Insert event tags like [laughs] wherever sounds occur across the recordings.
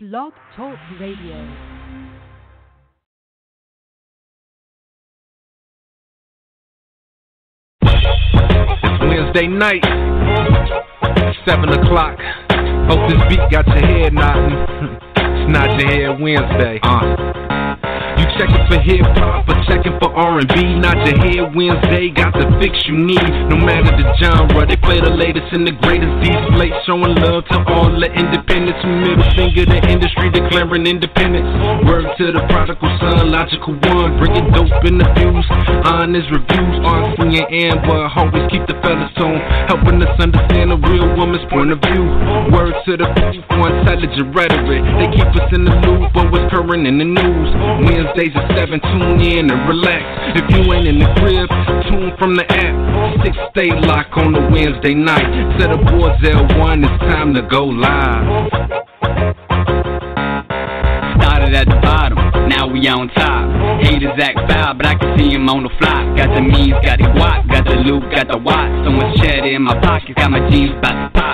Blog Talk Radio. It's Wednesday night, 7 o'clock. Hope this beat got your head nodding. [laughs] it's Nod Your Head Wednesday. Uh. You checking for hip hop or checking for R&B? Nod Your Head Wednesday, got the fix you need. No matter the genre, they play the latest and the greatest. Display showing love to all the independents. Middle finger the industry declaring independence. Word to the prodigal son, Logikal1. Bringing dope in the views, honest reviews. RC and Amber always keep the fellas tone, helping us understand a real woman's point of view. Word to the few for intelligent rhetoric. They keep us in the loop, but what's current in the news. Wednesdays at 7, tune in and relax. If you ain't in the crib, tune from the app. Six stay lock on the Wednesday night. Set up boards L1, it's time to go live. Started at the bottom, now we on top. Haters act foul, but I can see him on the fly. Got the means, got the guap, got the loot, got the watch. So much cheddar in my pocket, got my jeans about to pop.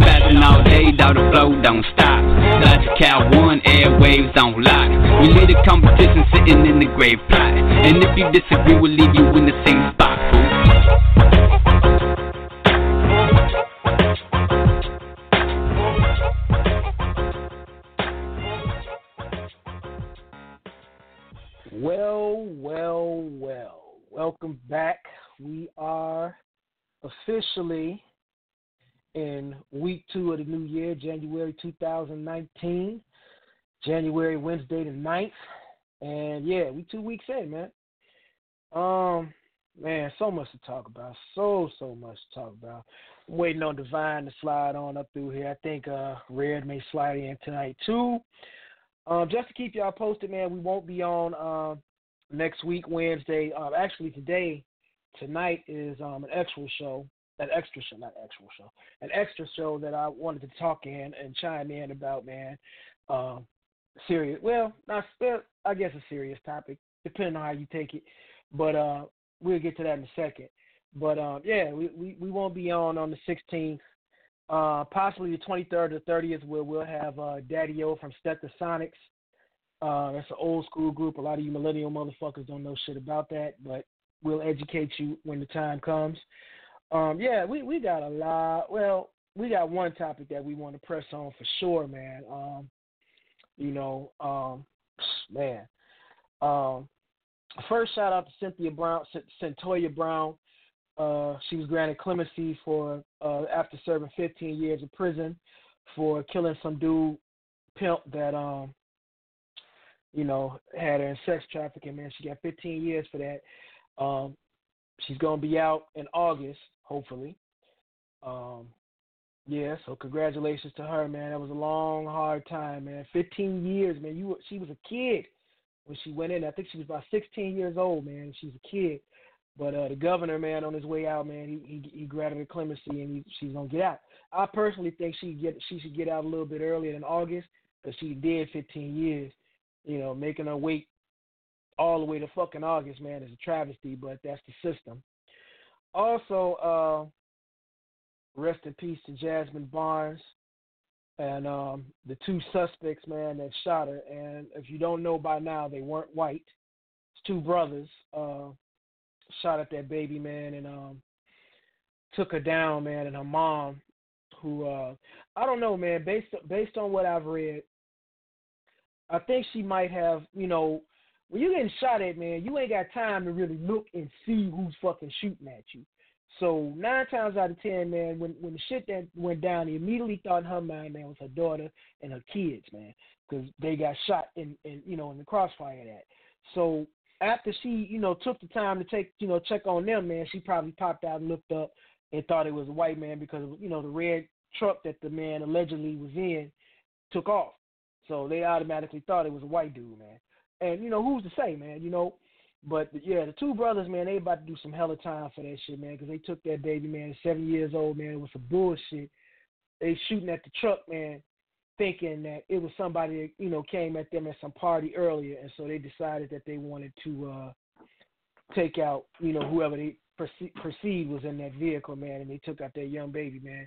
Spazzing all day, dog, the flow don't stop. Logikal1, airwaves on lock. We lead the competition sitting in the grave plot. And if you disagree, we'll leave you in the same spot. Well, well, well. Welcome back. We are officially in week two of the new year, January 2019. January, Wednesday the 9th. And yeah, we two weeks in, man. Um, man, so much to talk about. So, so much to talk about. I'm waiting on Divine to slide on up through here. I think uh Red may slide in tonight too. Um, just to keep y'all posted, man, we won't be on uh, next week, Wednesday. Um, actually, today, tonight is um, an extra show, an extra show, not actual show, an extra show that I wanted to talk in and chime in about, man. Um, serious, well, not well, I guess a serious topic, depending on how you take it. But uh, we'll get to that in a second. But um, yeah, we, we, we won't be on on the 16th uh, possibly the 23rd or 30th, where we'll have uh, Daddy O from Stetsasonics. Uh, that's an old school group. A lot of you millennial motherfuckers don't know shit about that, but we'll educate you when the time comes. Um, yeah, we, we got a lot. Well, we got one topic that we want to press on for sure, man. Um, you know, um, man. Um, first shout out to Cynthia Brown, Cyntoia Brown. Uh, she was granted clemency for uh, after serving 15 years in prison for killing some dude pimp that um you know had her in sex trafficking. Man, she got 15 years for that. Um, she's gonna be out in August, hopefully. Um, yeah, so congratulations to her, man. That was a long, hard time, man. 15 years, man. You she was a kid when she went in. I think she was about 16 years old, man. She's a kid. But uh, the governor, man, on his way out, man, he he, he granted her clemency and he, she's gonna get out. I personally think she get she should get out a little bit earlier than August because she did 15 years. You know, making her wait all the way to fucking August, man, is a travesty. But that's the system. Also, uh, rest in peace to Jazmine Barnes and um, the two suspects, man, that shot her. And if you don't know by now, they weren't white. It's two brothers. Uh, shot at that baby man and um took her down man and her mom who uh I don't know man based based on what I've read I think she might have you know when you're getting shot at man you ain't got time to really look and see who's fucking shooting at you so nine times out of ten man when when the shit that went down he immediately thought in her mind man was her daughter and her kids man because they got shot in in you know in the crossfire that so after she, you know, took the time to take, you know, check on them, man, she probably popped out and looked up and thought it was a white man because, you know, the red truck that the man allegedly was in took off. So they automatically thought it was a white dude, man. And, you know, who's to say, man, you know. But, yeah, the two brothers, man, they about to do some hella time for that shit, man, because they took that baby, man, seven years old, man, with some bullshit. They shooting at the truck, man, thinking that it was somebody you know, came at them at some party earlier, and so they decided that they wanted to uh take out, you know, whoever they perce- perceived was in that vehicle, man, and they took out that young baby, man.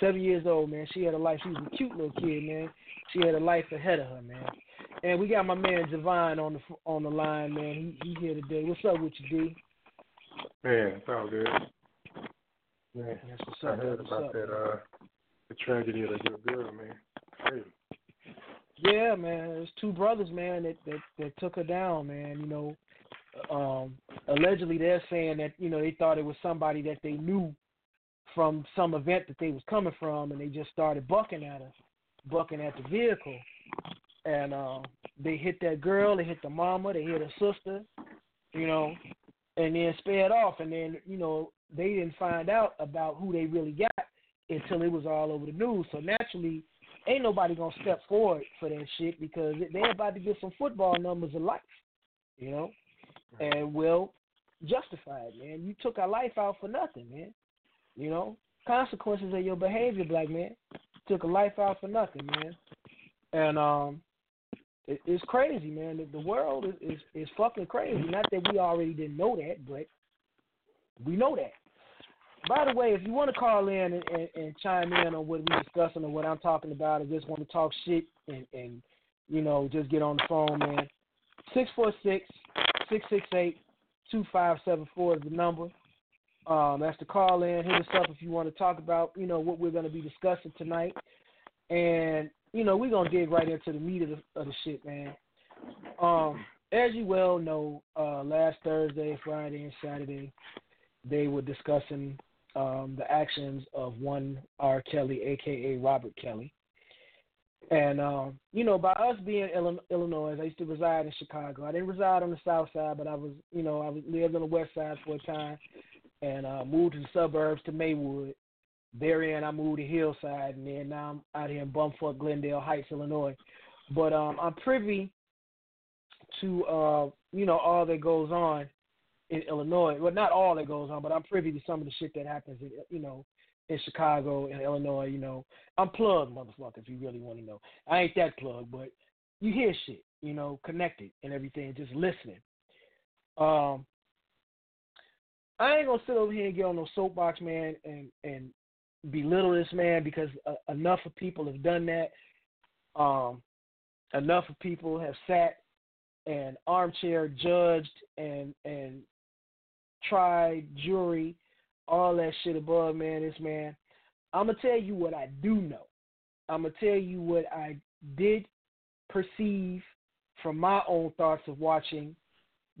Seven years old, man. She had a life. She was a cute little kid, man. She had a life ahead of her, man. And we got my man Javon on the on the line, man. He he here today. What's up with you, D? Man, it's all good. Man, That's what's I heard what's about up, that uh the tragedy of that little girl, man. Crazy. Yeah, man. There's two brothers, man, that, that that took her down, man. You know, um, allegedly they're saying that you know they thought it was somebody that they knew from some event that they was coming from, and they just started bucking at us, bucking at the vehicle, and uh, they hit that girl, they hit the mama, they hit her sister, you know, and then sped off, and then you know they didn't find out about who they really got until it was all over the news. So naturally, ain't nobody gonna step forward for that shit because they're about to get some football numbers of life, you know, and will justify it, man. You took our life out for nothing, man. You know, consequences of your behavior, black man. Took a life out for nothing, man. And um, it, it's crazy, man. The, the world is, is is fucking crazy. Not that we already didn't know that, but we know that. By the way, if you want to call in and, and, and chime in on what we're discussing or what I'm talking about, or just want to talk shit and, and you know just get on the phone, man. Six four six six six eight two five seven four is the number. Um, that's the call in. Hit us up if you want to talk about you know what we're going to be discussing tonight, and you know we're gonna dig right into the meat of the, of the shit, man. Um, as you well know, uh, last Thursday, Friday, and Saturday, they were discussing um, the actions of one R. Kelly, aka Robert Kelly. And um, you know, by us being Illinois, I used to reside in Chicago. I didn't reside on the South Side, but I was, you know, I lived on the West Side for a time, and uh, moved to the suburbs to Maywood. Therein, I moved to Hillside, and then now I'm out here in Bumfuck, Glendale Heights, Illinois. But um, I'm privy to uh, you know all that goes on in Illinois. Well, not all that goes on, but I'm privy to some of the shit that happens, in, you know, in Chicago and Illinois. You know, I'm plugged, motherfucker. If you really want to know, I ain't that plugged, but you hear shit, you know, connected and everything, just listening. Um, I ain't gonna sit over here and get on no soapbox, man, and and belittle this man because uh, enough of people have done that. Um, enough of people have sat and armchair judged and and tried jury, all that shit above, man. This man, I'm gonna tell you what I do know. I'm gonna tell you what I did perceive from my own thoughts of watching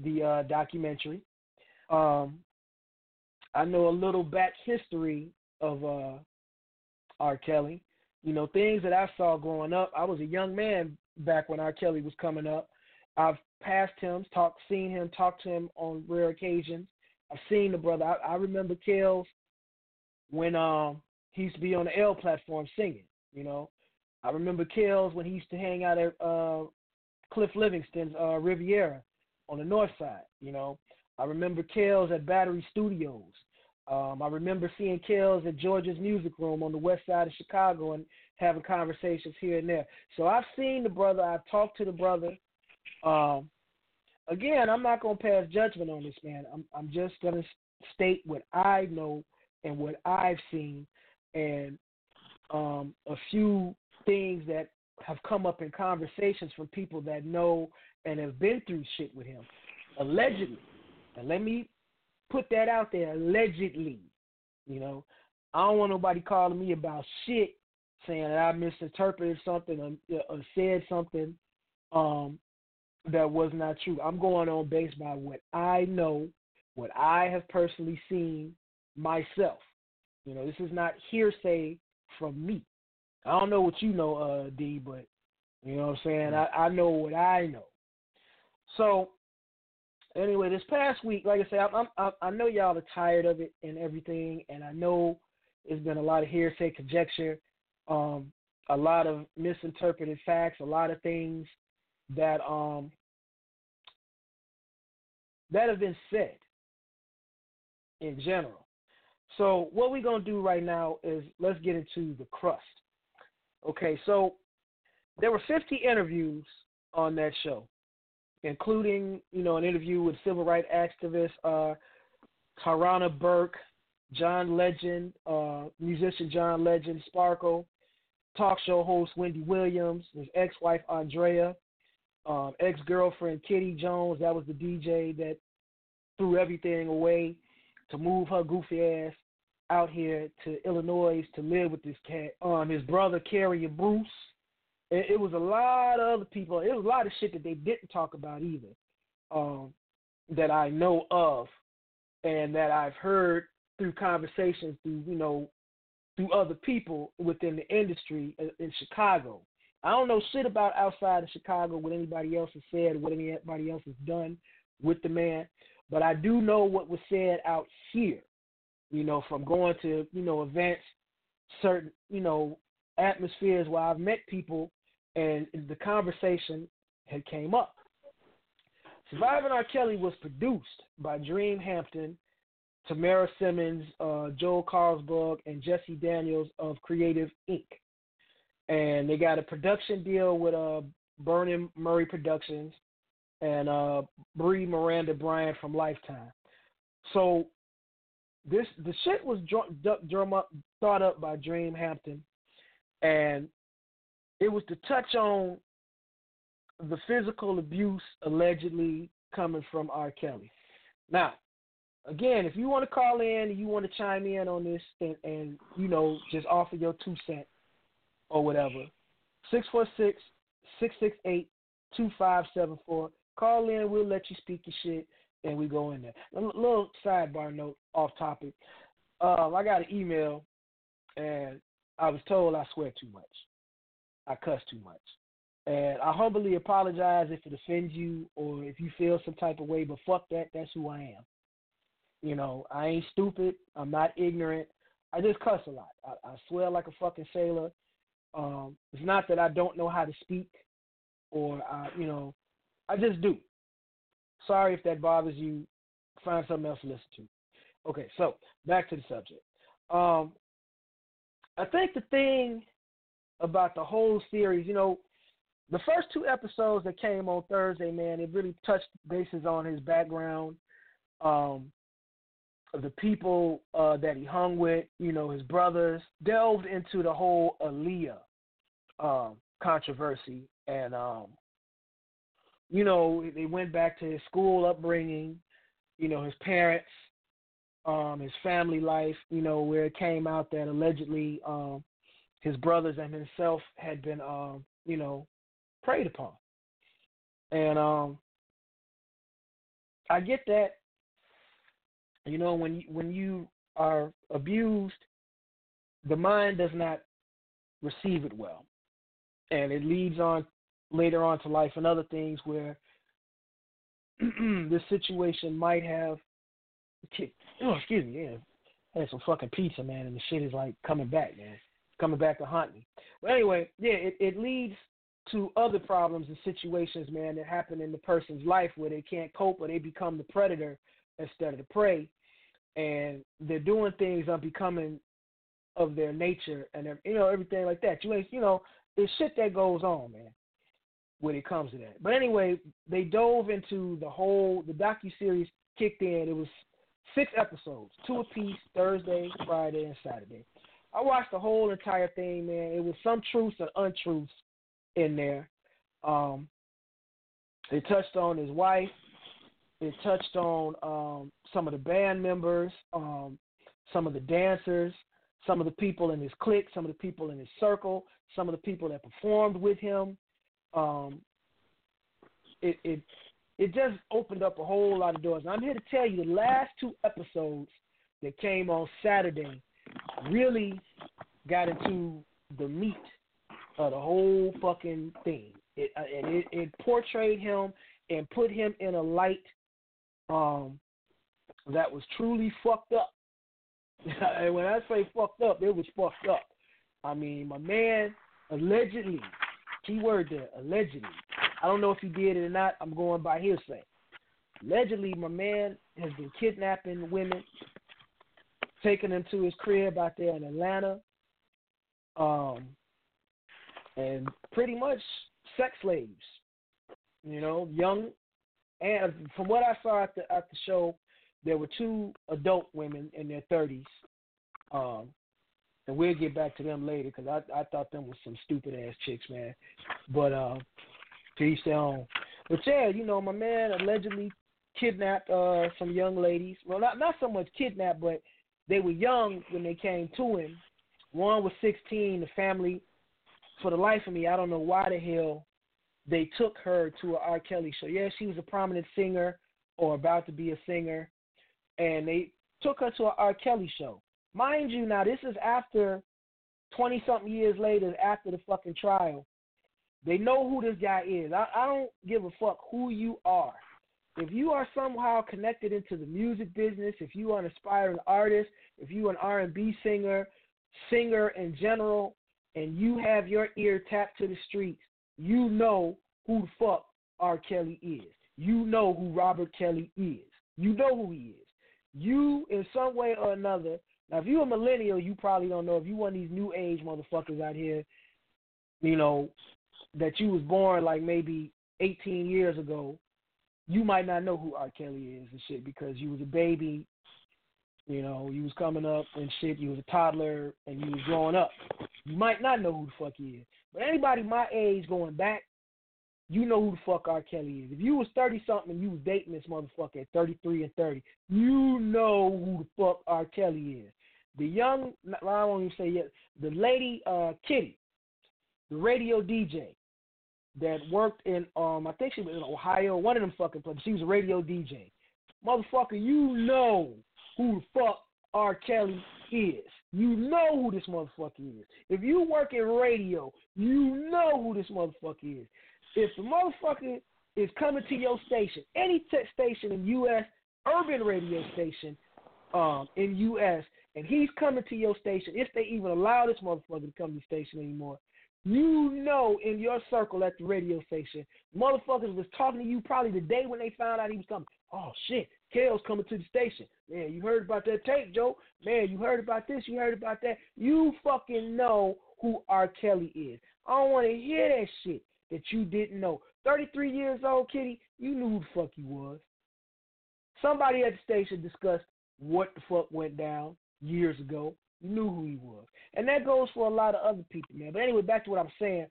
the uh, documentary. Um, I know a little back history of uh, R. Kelly. You know, things that I saw growing up. I was a young man back when R. Kelly was coming up. I've passed him, talked, seen him, talked to him on rare occasions. I've seen the brother. I, I remember Kells when um he used to be on the L platform singing. You know, I remember Kells when he used to hang out at uh, Cliff Livingston's uh, Riviera on the north side. You know, I remember Kells at Battery Studios. Um, I remember seeing Kells at George's Music Room on the west side of Chicago and having conversations here and there. So I've seen the brother. I've talked to the brother. Um, again, I'm not going to pass judgment on this man. I'm, I'm just going to state what I know and what I've seen, and um, a few things that have come up in conversations from people that know and have been through shit with him, allegedly. And let me put that out there allegedly. You know, I don't want nobody calling me about shit saying that I misinterpreted something or, or said something um, that was not true. I'm going on based by what I know, what I have personally seen myself. You know, this is not hearsay from me. I don't know what you know, uh, D, but you know what I'm saying. I, I know what I know. So anyway, this past week, like I said, I'm, I'm, I know y'all are tired of it and everything, and I know it's been a lot of hearsay, conjecture, um, a lot of misinterpreted facts, a lot of things that um that have been said in general. So what we're gonna do right now is let's get into the crust. Okay, so there were 50 interviews on that show including you know an interview with civil rights activist uh, Tarana Burke, John Legend, uh, musician John Legend, Sparkle, talk show host Wendy Williams, his ex-wife Andrea, um, ex-girlfriend Kitty Jones. That was the DJ that threw everything away to move her goofy ass out here to Illinois to live with this cat. Um, his brother Carey Bruce. It, it was a lot of other people. It was a lot of shit that they didn't talk about either. Um, that I know of, and that I've heard through conversations through you know through other people within the industry in Chicago. I don't know shit about outside of Chicago what anybody else has said, what anybody else has done with the man, but I do know what was said out here. You know, from going to you know events, certain you know atmospheres where I've met people, and the conversation had came up. Surviving R. Kelly was produced by Dream Hampton Tamra Simmons, uh, Joel Karsberg, and Jesse Daniels of Kreativ Inc. And they got a production deal with uh, Bunim/Murray Productions and uh, Brie Miranda Bryant from Lifetime. So this the shit was drum, drum up, thought up by Dream Hampton, and it was to touch on the physical abuse allegedly coming from R. Kelly. Now, again, if you want to call in and you want to chime in on this and, and you know just offer your two cent or whatever, six four six six six eight two five seven four. Call in, we'll let you speak your shit, and we go in there. A little sidebar note, off topic. Um, I got an email, and I was told I swear too much. I cuss too much. And I humbly apologize if it offends you or if you feel some type of way, but fuck that. That's who I am. You know, I ain't stupid. I'm not ignorant. I just cuss a lot. I, I swear like a fucking sailor. Um, it's not that I don't know how to speak, or I, you know, I just do. Sorry if that bothers you. Find something else to listen to. Okay, so back to the subject. Um, I think the thing about the whole series, you know, the first two episodes that came on Thursday, man, it really touched bases on his background, um, the people uh, that he hung with, you know, his brothers, delved into the whole Aaliyah um, controversy. And, um, you know, they went back to his school upbringing, you know, his parents, um, his family life, you know, where it came out that allegedly um, his brothers and himself had been, um, you know, preyed upon. And um, I get that you know, when you, when you are abused, the mind does not receive it well, and it leads on later on to life and other things where [clears throat] this situation might have. Kicked oh, excuse me, yeah. I had some fucking pizza, man, and the shit is like coming back, man. Coming back to haunt me. But anyway, yeah, it, it leads to other problems and situations, man, that happen in the person's life where they can't cope or they become the predator instead of the prey and they're doing things unbecoming of their nature and you know everything like that. You ain't you know it's shit that goes on, man, when it comes to that. But anyway, they dove into the whole the docu series kicked in. It was six episodes, two apiece, Thursday, Friday, and Saturday. I watched the whole entire thing, man. It was some truths and untruths in there. Um, they touched on his wife. It touched on um, some of the band members, um, some of the dancers, some of the people in his clique, some of the people in his circle, some of the people that performed with him. Um, it it it just opened up a whole lot of doors. And I'm here to tell you the last two episodes that came on Saturday really got into the meat of the whole fucking thing. It, uh, and it, it portrayed him and put him in a light um, that was truly fucked up. [laughs] and when I say fucked up, it was fucked up. I mean, my man allegedly, key word there, allegedly. I don't know if he did it or not. I'm going by hearsay. Allegedly, my man has been kidnapping women, taking them to his crib out there in Atlanta, um, and pretty much sex slaves. You know, young and from what I saw at the at the show, there were two adult women in their thirties, um, and we'll get back to them later because I I thought them was some stupid ass chicks, man. But uh, to each their own. But yeah, you know, my man allegedly kidnapped uh some young ladies. Well, not not so much kidnapped, but they were young when they came to him. One was 16. The family, for the life of me, I don't know why the hell they took her to a R. Kelly show. Yeah, she was a prominent singer or about to be a singer, and they took her to a R. Kelly show. Mind you, now this is after 20 something years later, after the fucking trial. They know who this guy is. I, I don't give a fuck who you are. If you are somehow connected into the music business, if you are an aspiring artist, if you are an R&B singer, singer in general, and you have your ear tapped to the streets, you know who the fuck R. Kelly is. You know who Robert Kelly is. You know who he is. You, in some way or another, now if you're a millennial, you probably don't know. If you one of these new age motherfuckers out here, you know, that you was born like maybe 18 years ago, you might not know who R. Kelly is and shit because you was a baby, you know, you was coming up and shit, you was a toddler and you was growing up. You might not know who the fuck he is. But anybody my age going back, you know who the fuck R. Kelly is. If you was 30 something and you was dating this motherfucker at 33 and 30, you know who the fuck R. Kelly is. The young, I won't even say yet, the lady uh, Kitty, the radio DJ, that worked in um I think she was in Ohio, one of them fucking places. She was a radio DJ. Motherfucker, you know who the fuck R. Kelly is. You know who this motherfucker is. If you work in radio, you know who this motherfucker is. If the motherfucker is coming to your station, any tech station in US, urban radio station, um, in US, and he's coming to your station, if they even allow this motherfucker to come to the station anymore, you know, in your circle at the radio station, motherfuckers was talking to you probably the day when they found out he was coming. Oh shit, Kells coming to the station. Man, you heard about that tape, Joe? Man, you heard about this, you heard about that. You fucking know who R. Kelly is. I don't want to hear that shit that you didn't know. 33 years old, Kitty, you knew who the fuck he was. Somebody at the station discussed what the fuck went down years ago. You knew who he was. And that goes for a lot of other people, man. But anyway, back to what I'm saying.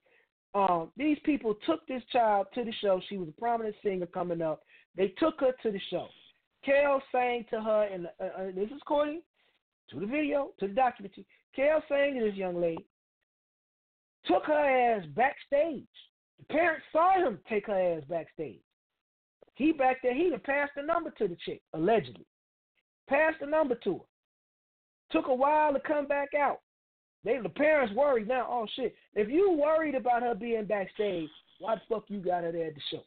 Um, these people took this child to the show. She was a prominent singer coming up. They took her to the show. Kells sang to her, and uh, uh, this is according to the video, to the documentary. Kells sang to this young lady, took her ass backstage. The parents saw him take her ass backstage. He back there, he passed the number to the chick, allegedly. Passed the number to her. Took a while to come back out. They the parents worried now. Oh shit! If you worried about her being backstage, why the fuck you got her there at the show?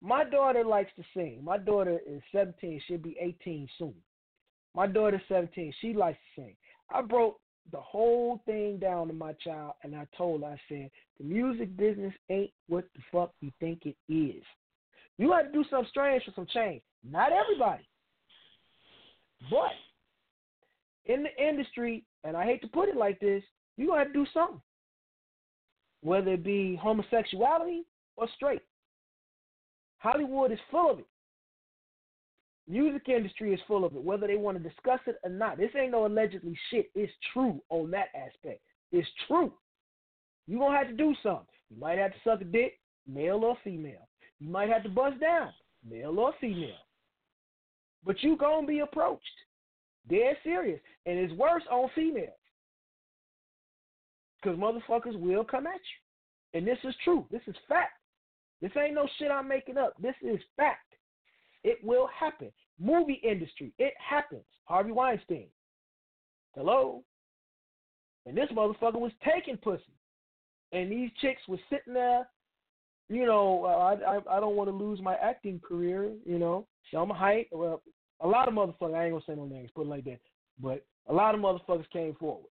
My daughter likes to sing. My daughter is 17. She'll be 18 soon. My daughter's 17. She likes to sing. I broke the whole thing down to my child, and I told her, I said, the music business ain't what the fuck you think it is. You got to do something strange for some change. Not everybody. But in the industry, and I hate to put it like this, you're going to have to do something. Whether it be homosexuality or straight. Hollywood is full of it. Music industry is full of it, whether they want to discuss it or not. This ain't no allegedly shit. It's true on that aspect. It's true. You're going to have to do something. You might have to suck a dick, male or female. You might have to bust down, male or female. But you going to be approached. Dead serious. And it's worse on females. Because motherfuckers will come at you. And this is true. This is fact. This ain't no shit I'm making up. This is fact. It will happen. Movie industry, it happens. Harvey Weinstein. Hello? And this motherfucker was taking pussy. And these chicks was sitting there, you know, uh, I, I I don't want to lose my acting career, you know. Salma Hayek, well, a lot of motherfuckers, I ain't gonna say no names, put it like that, but a lot of motherfuckers came forward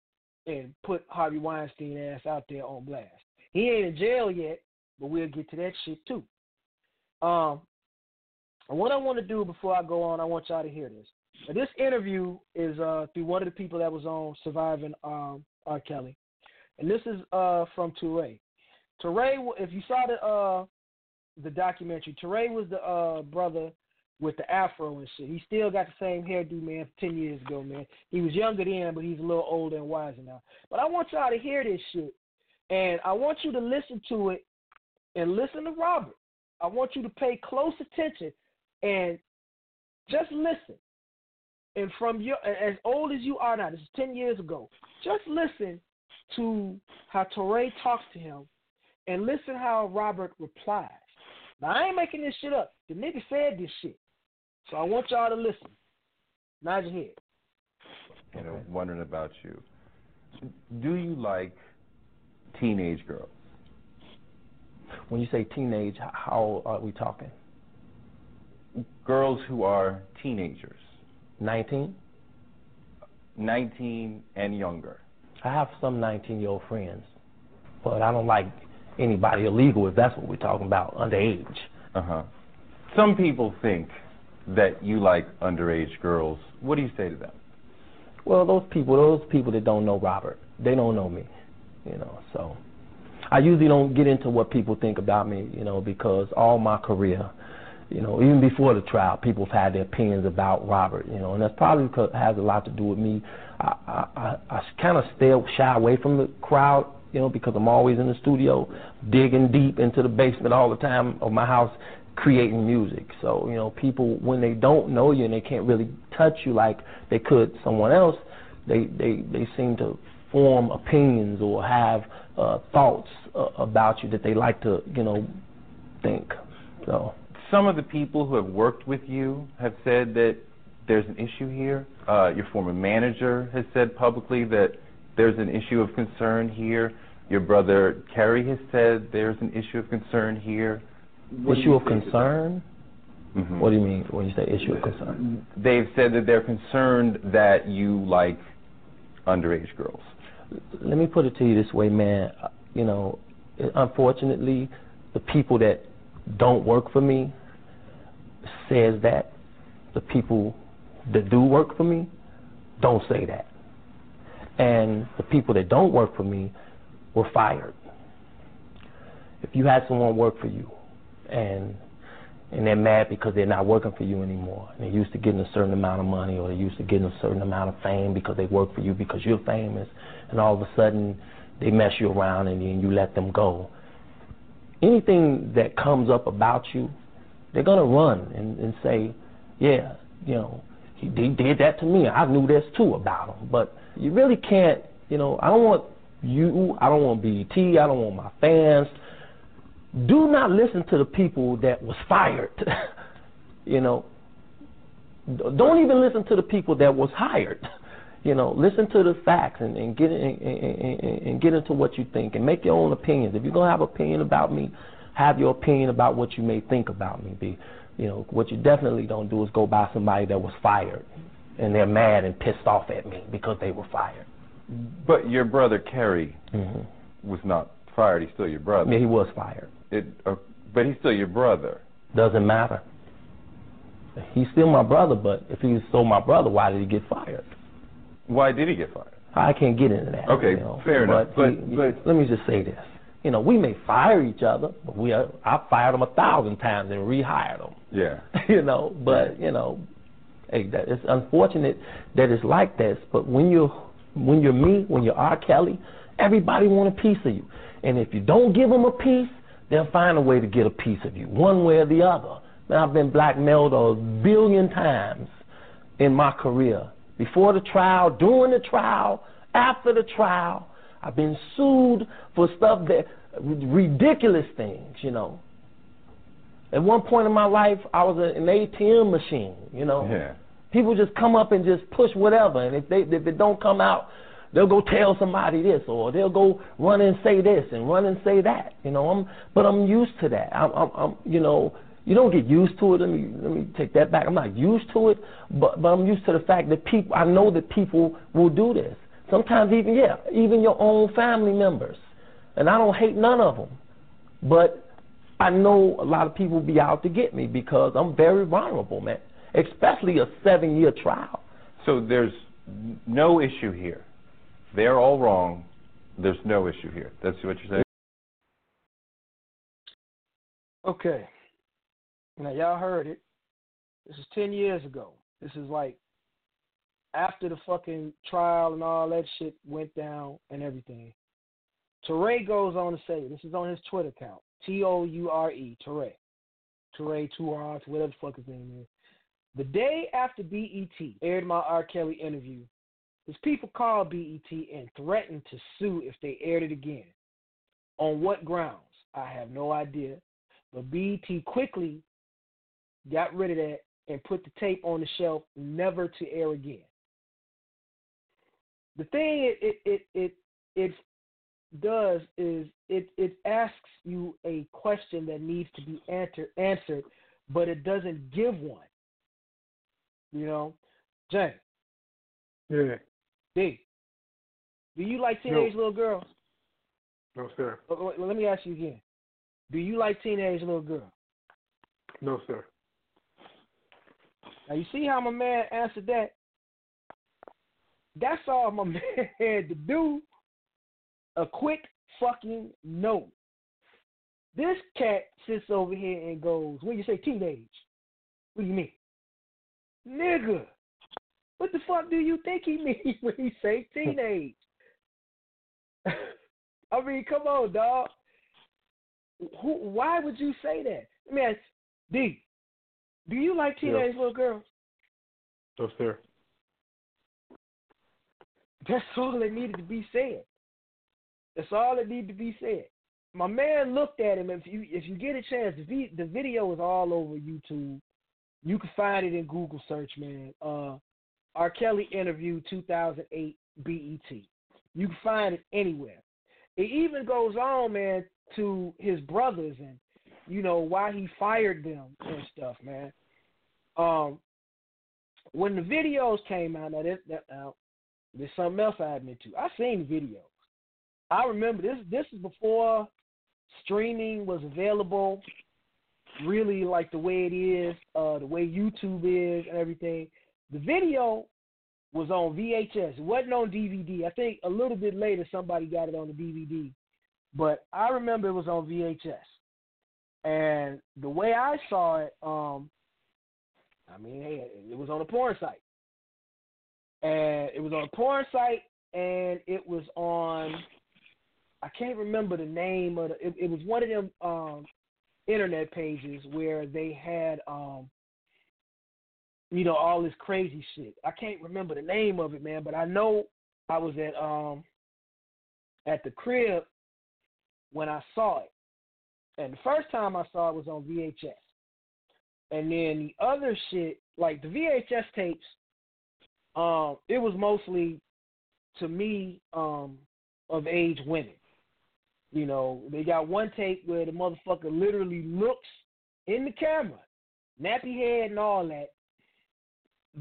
and put Harvey Weinstein ass out there on blast. He ain't in jail yet, but we'll get to that shit too. Um, and what I want to do before I go on, I want y'all to hear this. Now, this interview is uh, through one of the people that was on Surviving um, R. Kelly, and this is uh, from Touré. Touré, if you saw the uh, the documentary, Touré was the uh, brother with the afro and shit. He still got the same hairdo, man, ten years ago, man. He was younger then, but he's a little older and wiser now. But I want y'all to hear this shit. And I want you to listen to it and listen to Robert. I want you to pay close attention and just listen. And from your as old as you are now, this is ten years ago, just listen to how Touré talks to him and listen how Robert replies. Now I ain't making this shit up. The nigga said this shit. So I want y'all to listen. Nod your head. You know, wondering about you. Do you like teenage girls? When you say teenage, how are we talking? Girls who are teenagers. 19? 19 and younger. I have some 19 year old friends, but I don't like anybody illegal if that's what we're talking about, underage. Uh huh. Some people think that you like underage girls. What do you say to them? Well, those people, those people that don't know Robert, they don't know me, you know. So I usually don't get into what people think about me, you know, because all my career, you know, even before the trial, people have had their opinions about Robert, you know, and that's probably because it has a lot to do with me. I I, I, I kind of stay shy away from the crowd, you know, because I'm always in the studio, digging deep into the basement all the time of my house, creating music. So, you know, people when they don't know you and they can't really touch you like they could someone else, they they they seem to form opinions or have uh, thoughts uh, about you that they like to, you know, think. So some of the people who have worked with you have said that there's an issue here. Uh, your former manager has said publicly that there's an issue of concern here. Your brother Kerry has said there's an issue of concern here. What issue of concern? Mm-hmm. What do you mean when you say issue of concern? They've said that they're concerned that you like underage girls. Let me put it to you this way, man. You know, unfortunately, the people that don't work for me says that. The people that do work for me don't say that. And the people that don't work for me were fired. If you had someone work for you and and they're mad because they're not working for you anymore. And they're used to getting a certain amount of money or they're used to getting a certain amount of fame because they work for you because you're famous and all of a sudden they mess you around and then you let them go. Anything that comes up about you, they're gonna run and, and say, Yeah, you know, he, he did that to me. I knew this too about him. But you really can't, you know, I don't want you, I don't want BET, I don't want my fans do not listen to the people that was fired. [laughs] you know, don't even listen to the people that was hired. [laughs] You know, listen to the facts and, and get and, and, and get into what you think and make your own opinions. If you're gonna have an opinion about me, have your opinion about what you may think about me. Be, you know, what you definitely don't do is go by somebody that was fired and they're mad and pissed off at me because they were fired. But your brother Kerry mm-hmm. was not fired. He's still your brother. Yeah, he was fired. It, uh, but he's still your brother. Doesn't matter. He's still my brother, but if he's still my brother, why did he get fired? Why did he get fired? I can't get into that. Okay, you know, fair enough. But, but, he, but let me just say this. You know, we may fire each other, but we are, I fired them a thousand times and rehired them. Yeah. [laughs] you know, but you know, hey, that it's unfortunate that it's like this. But when you're when you're me, when you're R. Kelly, everybody want a piece of you, and if you don't give them a piece, they'll find a way to get a piece of you, one way or the other. Man, I've been blackmailed a billion times in my career. Before the trial, during the trial, after the trial, I've been sued for stuff that ridiculous things, you know. At one point in my life, I was an ATM machine, you know. Yeah. People just come up and just push whatever, and if they if it don't come out, they'll go tell somebody this, or they'll go run and say this and run and say that. You know, I'm but I'm used to that. I'm, I'm, I'm you know, you don't get used to it. Let me let me take that back. I'm not used to it, but but I'm used to the fact that people. I know that people will do this. Sometimes even yeah, even your own family members, and I don't hate none of them, but I know a lot of people be out to get me because I'm very vulnerable, man. Especially a seven-year trial. So there's no issue here. They're all wrong. There's no issue here. That's what you're saying. Okay. Now y'all heard it. This is ten years ago. This is like after the fucking trial and all that shit went down and everything. Toure goes on to say, this is on his Twitter account, T O U R E, Toure. Toure, two R's, whatever the fuck his name is. The day after BET aired my R. Kelly interview, his people called BET and threatened to sue if they aired it again. On what grounds? I have no idea. But BET quickly got rid of that and put the tape on the shelf, never to air again. The thing it it it it, it does is it it asks you a question that needs to be answer, answered, but it doesn't give one. You know, Jay. Yeah. D. Do you like teenage No. little girls? No, sir. Let me ask you again. Do you like teenage little girls? No, sir. Now you see how my man answered that. That's all my [laughs] man had to do. A quick fucking no. This cat sits over here and goes, when you say teenage, what do you mean? Nigga, what the fuck do you think he [laughs] means when he say teenage? [laughs] I mean, come on, dog. Who, why would you say that? Let me ask D. Do you like Yeah. teenage little girls? No, sir. That's [laughs] all that needed to be said. That's all that needed to be said. My man looked at him. If you if you get a chance, the, the video is all over YouTube. You can find it in Google search, man. Uh, R. Kelly interview 2008 BET. You can find it anywhere. It even goes on, man, to his brothers and you know why he fired them and stuff, man. Um, when the videos came out, now this, now, there's something else I admit to. I seen the videos. I remember this. This is before streaming was available, really like the way it is, uh, the way YouTube is, and everything. The video was on VHS. It wasn't on DVD. I think a little bit later somebody got it on the DVD, but I remember it was on VHS. And the way I saw it, um, I mean, hey, it was on a porn site and it was on a porn site, and it was on. I can't remember the name of the. It, it was one of them um, internet pages where they had, um, you know, all this crazy shit. I can't remember the name of it, man, but I know I was at um at the crib when I saw it, and the first time I saw it was on VHS, and then the other shit, like the VHS tapes um, it was mostly to me um, of age women. You know, they got one tape where the motherfucker literally looks in the camera, nappy head and all that,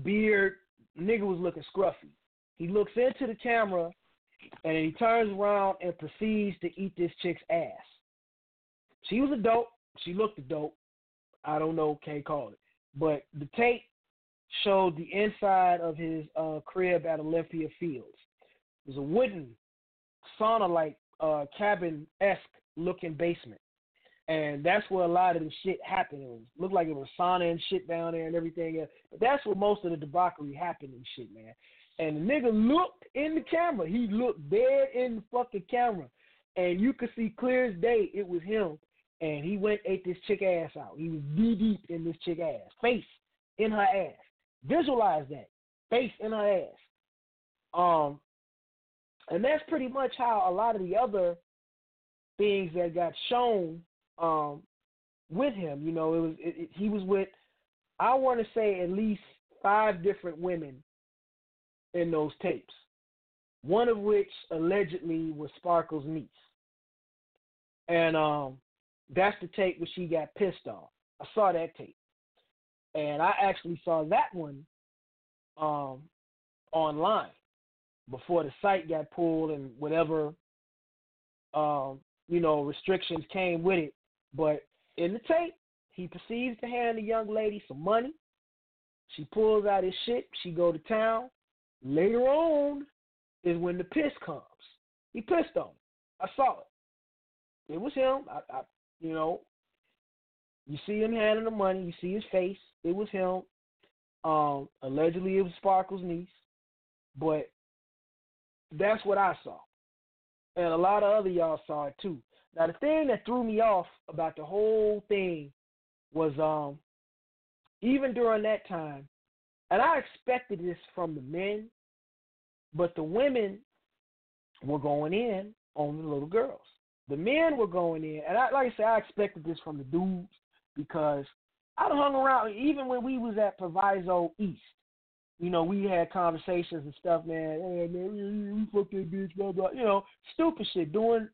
beard, nigga was looking scruffy. He looks into the camera and he turns around and proceeds to eat this chick's ass. She was a dope. She looked a dope. I don't know, can't call it. But the tape showed the inside of his uh, crib at Olympia Fields. It was a wooden, sauna-like, uh, cabin-esque looking basement, and that's where a lot of the shit happened. It was, looked like it was sauna and shit down there and everything. else. But that's where most of the debauchery happened and shit, man. And the nigga looked in the camera. He looked dead in the fucking camera, and you could see clear as day it was him. And he went ate this chick ass out. He was knee deep in this chick ass, face in her ass. Visualize that. Face in her ass. Um and that's pretty much how a lot of the other things that got shown um with him, you know, it was it, it, he was with I want to say at least five different women in those tapes. One of which allegedly was Sparkle's niece. And um that's the tape where she got pissed off. I saw that tape and I actually saw that one um, online before the site got pulled and whatever um, you know restrictions came with it. But in the tape, he proceeds to hand the young lady some money. She pulls out his shit. She go to town. Later on is when the piss comes. He pissed on. Her. I saw it. It was him. I, I you know, You see him handing the money. You see his face. It was him. Um, allegedly, it was Sparkle's niece, but that's what I saw, and a lot of other y'all saw it too. Now, the thing that threw me off about the whole thing was, um, even during that time, and I expected this from the men, but the women were going in on the little girls. The men were going in, and I, like I said, I expected this from the dudes because I hung around even when we was at Proviso East. You know, we had conversations and stuff, man. Hey, man, you fuck that bitch, blah blah. You know, stupid shit, doing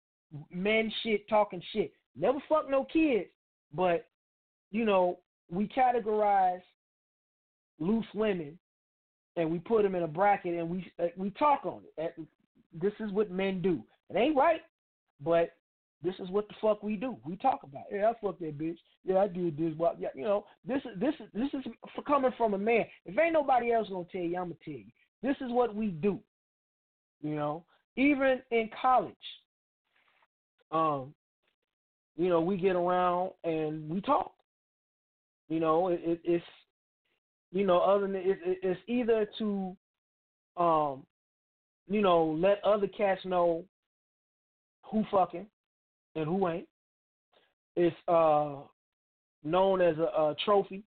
men shit, talking shit. Never fuck no kids, but you know, we categorize loose women and we put them in a bracket and we uh, we talk on it. This is what men do. It ain't right, but this is what the fuck we do. We talk about. It. Yeah, I fucked that bitch. Yeah, I did this. But yeah, you know, this is this is this is for coming from a man. If ain't nobody else gonna tell you, I'm gonna tell you. This is what we do. You know, even in college, um, you know, we get around and we talk. You know, it, it, it's you know, other than it, it, it's either to, um, you know, let other cats know who fucking and who ain't. It's uh known as a, a trophy.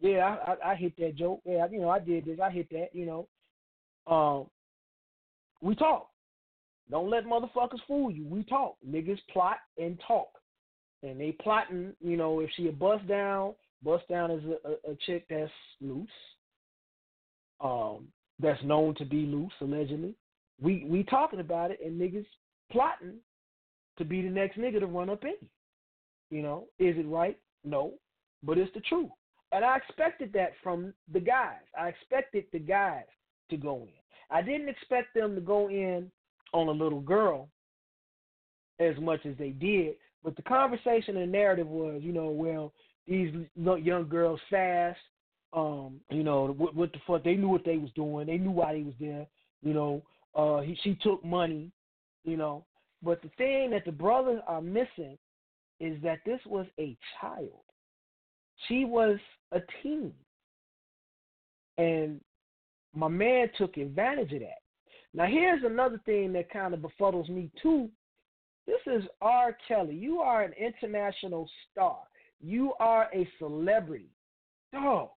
Yeah, I, I, I hit that joke. Yeah, you know, I did this. I hit that. You know, um, we talk. Don't let motherfuckers fool you. We talk. Niggas plot and talk, and they plotting. You know, if she a bust down, bust down is a, a, a chick that's loose. Um, that's known to be loose allegedly. We we talking about it, and niggas plotting to be the next nigga to run up in you. You know, is it right? No, but it's the truth. And I expected that from the guys. I expected the guys to go in. I didn't expect them to go in on a little girl as much as they did. But the conversation and narrative was, you know, well, these young girls fast. Um, you know, what, what the fuck? They knew what they was doing. They knew why they was there. You know, uh, he, she took money. You know, but the thing that the brothers are missing is that this was a child. She was a teen. And my man took advantage of that. Now, here's another thing that kind of befuddles me, too. This is R. Kelly. You are an international star, you are a celebrity. Dog,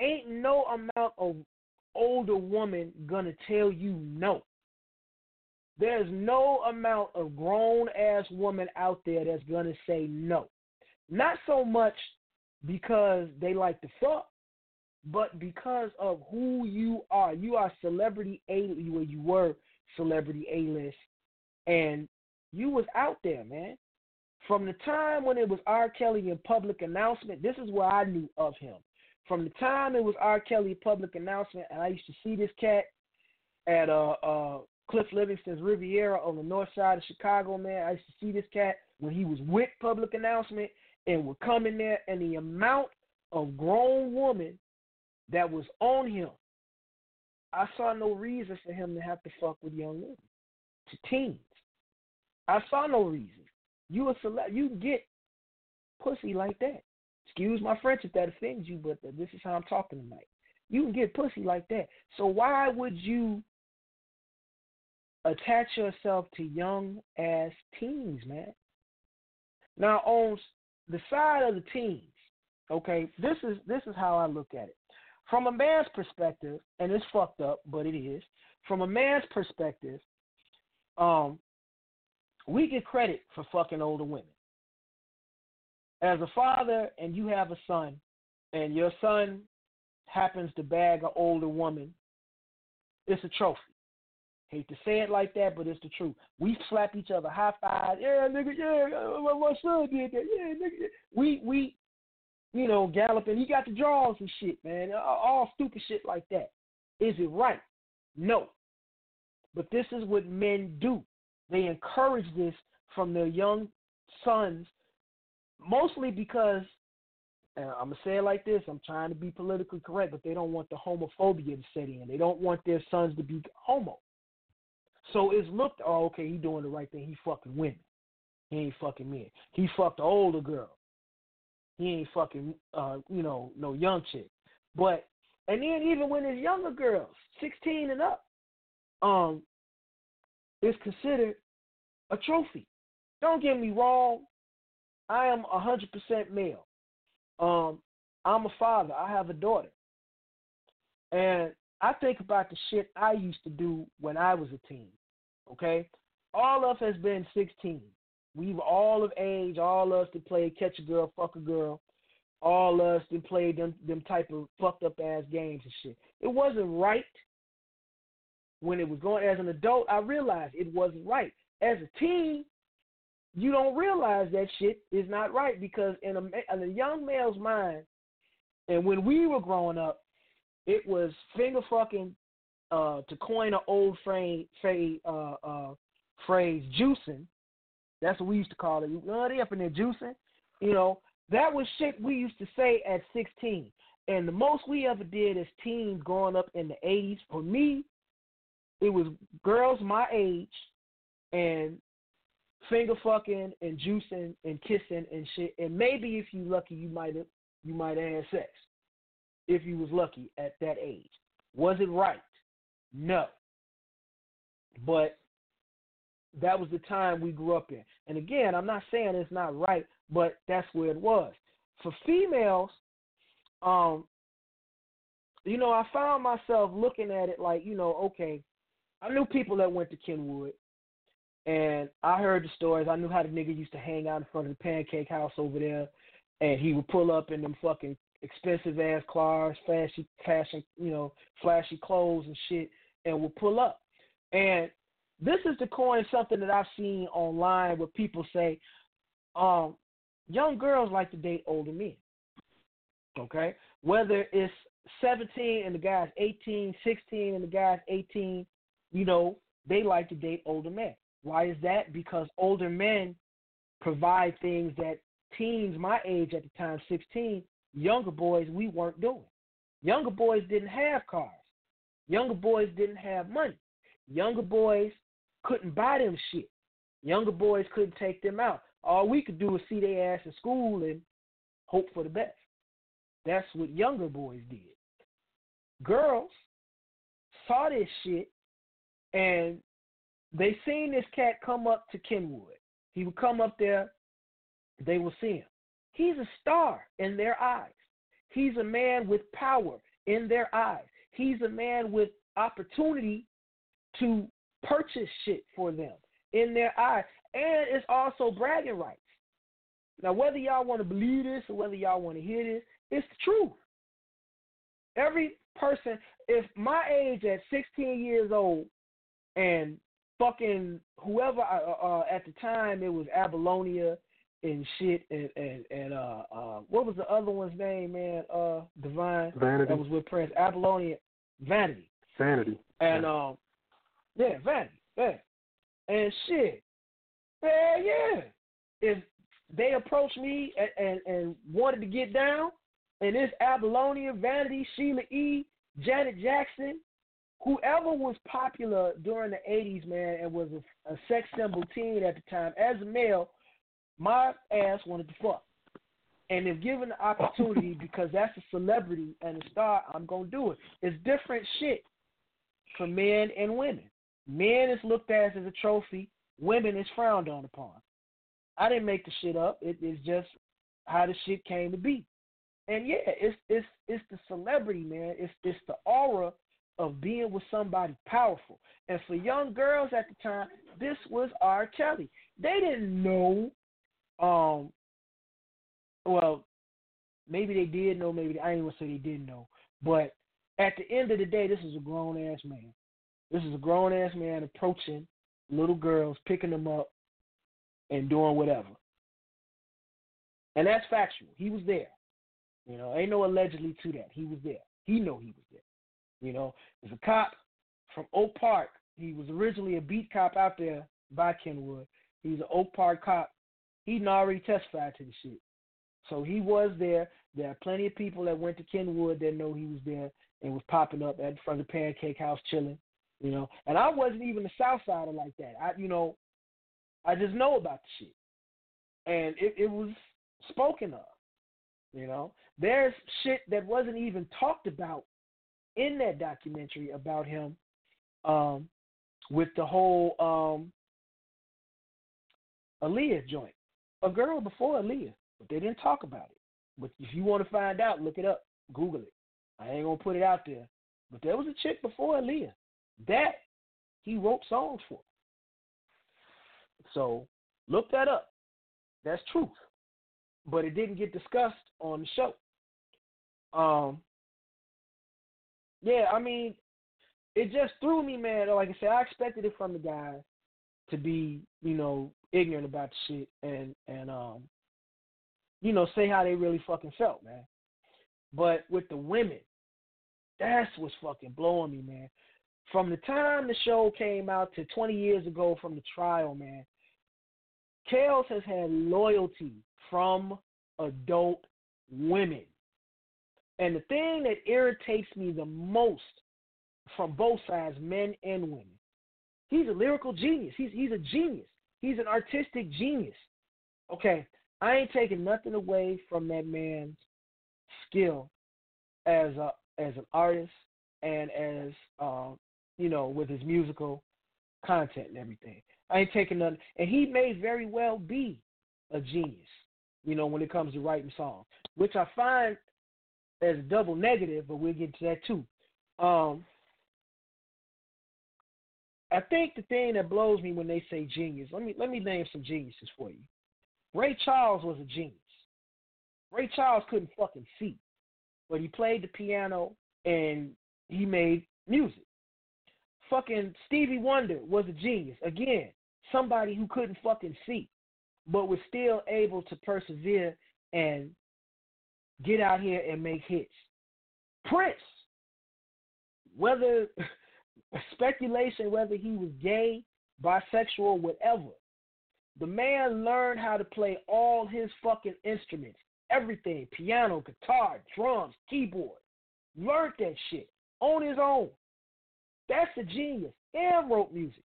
ain't no amount of older woman gonna tell you no. There's no amount of grown ass woman out there that's to say no. Not so much because they like to fuck, but because of who you are. You are celebrity A where you were celebrity A list and you was out there, man. From the time when it was R. Kelly in public announcement, this is where I knew of him. From the time it was R. Kelly public announcement, and I used to see this cat at uh uh Cliff Livingston's Riviera on the north side of Chicago, man. I used to see this cat when he was with public announcement and would come in there, and the amount of grown woman that was on him, I saw no reason for him to have to fuck with young women, to teens. I saw no reason. You a celeb, you get pussy like that. Excuse my French if that offends you, but this is how I'm talking tonight. You can get pussy like that. So why would you attach yourself to young ass teens, man. Now on the side of the teens, okay, this is this is how I look at it. From a man's perspective, and it's fucked up, but it is. From a man's perspective, um, we get credit for fucking older women. As a father, and you have a son, and your son happens to bag an older woman, it's a trophy. Hate to say it like that, but it's the truth. We slap each other high five. Yeah, nigga. Yeah, my son did that. Yeah, nigga. We we, you know, galloping. He got the draws and shit, man. All stupid shit like that. Is it right? No. But this is what men do. They encourage this from their young sons, mostly because and I'm gonna say it like this: I'm trying to be politically correct, but they don't want the homophobia to set in. They don't want their sons to be homo. So it's looked, oh, okay, he doing the right thing. He fucking women. He ain't fucking men. He fucked older girl. He ain't fucking uh, you know, no young chick. But and then even when it's younger girls, sixteen and up, um, is considered a trophy. Don't get me wrong, I am a hundred percent male. Um, I'm a father. I have a daughter. And I think about the shit I used to do when I was a teen. Okay? All of us has been 16. We've all of age, all of us that played catch a girl, fuck a girl, all of us that played them them type of fucked up ass games and shit. It wasn't right when it was going as an adult. I realized it wasn't right. As a teen, you don't realize that shit is not right because in a, in a young male's mind, and when we were growing up, it was finger fucking, uh, to coin an old phrase, phrase, uh, uh, phrase, juicing. That's what we used to call it. You uh, know, they up in there juicing. You know, that was shit we used to say at 16. And the most we ever did as teens growing up in the 80s, for me, it was girls my age and finger fucking and juicing and kissing and shit. And maybe if you lucky, you might have you might have had sex if you was lucky at that age. Was it right? No. But that was the time we grew up in. And again, I'm not saying it's not right, but that's where it was. For females, um, you know, I found myself looking at it like, you know, okay, I knew people that went to Kenwood, and I heard the stories. I knew how the nigga used to hang out in front of the pancake house over there, and he would pull up in them fucking expensive ass cars, flashy, fashion, you know, flashy clothes and shit, and would pull up. And this is to coin something that I've seen online where people say, um, young girls like to date older men. Okay? Whether it's 17 and the guy's 18, 16 and the guy's 18, you know, they like to date older men. Why is that? Because older men provide things that teens my age at the time, 16, younger boys, we weren't doing. Younger boys didn't have cars. Younger boys didn't have money. Younger boys couldn't buy them shit. Younger boys couldn't take them out. All we could do was see their ass in school and hope for the best. That's what younger boys did. Girls saw this shit and they seen this cat come up to Kenwood. He would come up there, they will see him. He's a star in their eyes. He's a man with power in their eyes. He's a man with opportunity to purchase shit for them in their eyes. And it's also bragging rights. Now, whether y'all want to believe this or whether y'all want to hear this, it's the truth. Every person, if my age at 16 years old and fucking whoever uh, uh, uh at the time it was Apollonia and shit and and and uh uh what was the other one's name, man? Uh Divine. Vanity. That was with Prince. Apollonia Vanity. Vanity. And yeah. um yeah, Vanity. Yeah. And shit. Yeah, yeah. If they approached me and, and, and wanted to get down, and this Apollonia, Vanity, Sheila E., Janet Jackson, whoever was popular during the 80s, man, and was a, a sex symbol teen at the time, as a male, my ass wanted to fuck. And if given the opportunity, [laughs] because that's a celebrity and a star, I'm gonna do it. It's different shit for men and women. Men is looked at as a trophy. Women is frowned on upon. I didn't make the shit up. It is just how the shit came to be. And yeah, it's it's it's the celebrity, man. It's it's the aura of being with somebody powerful. And for young girls at the time, this was R. Kelly. They didn't know um, well, maybe they did know, maybe they, I ain't gonna say they didn't know, but at the end of the day, this is a grown ass man. This is a grown ass man approaching little girls, picking them up, and doing whatever. And that's factual. He was there. You know, ain't no allegedly to that. He was there. He know he was there. You know, there's a cop from Oak Park. He was originally a beat cop out there by Kenwood. He's an Oak Park cop He'd already testified to the shit. So he was there. There are plenty of people that went to Kenwood that know he was there and was popping up at the front of the pancake house chilling, you know. And I wasn't even a South Sider like that. I, you know, I just know about the shit, and it, it was spoken of. You know, there's shit that wasn't even talked about in that documentary about him um, with the whole um, Aaliyah joint. A girl before Aaliyah, but they didn't talk about it. But if you want to find out, look it up, Google it. I ain't gonna put it out there. But there was a chick before Aaliyah that he wrote songs for. So look that up. That's truth. But it didn't get discussed on the show. Um yeah, I mean, it just threw me, man. Like I said, I expected it from the guy to be, you know, ignorant about the shit and and um, you know, say how they really fucking felt, man. But with the women, that's what's fucking blowing me, man. From the time the show came out to 20 years ago from the trial, man, Kells has had loyalty from adult women. And the thing that irritates me the most from both sides, men and women, he's a lyrical genius. He's he's a genius. He's an artistic genius. Okay, I ain't taking nothing away from that man's skill as a as an artist and as uh, you know with his musical content and everything. I ain't taking nothing, and he may very well be a genius. You know when it comes to writing songs, which I find as a double negative, but we'll get to that too. Um, I think the thing that blows me when they say genius, let me let me name some geniuses for you. Ray Charles was a genius. Ray Charles couldn't fucking see, but he played the piano and he made music. Fucking Stevie Wonder was a genius. Again, somebody who couldn't fucking see, but was still able to persevere and get out here and make hits. Prince, whether [laughs] speculation whether he was gay, bisexual, whatever, the man learned how to play all his fucking instruments, everything piano, guitar, drums, keyboard. Learned that shit on his own. That's a genius. And wrote music.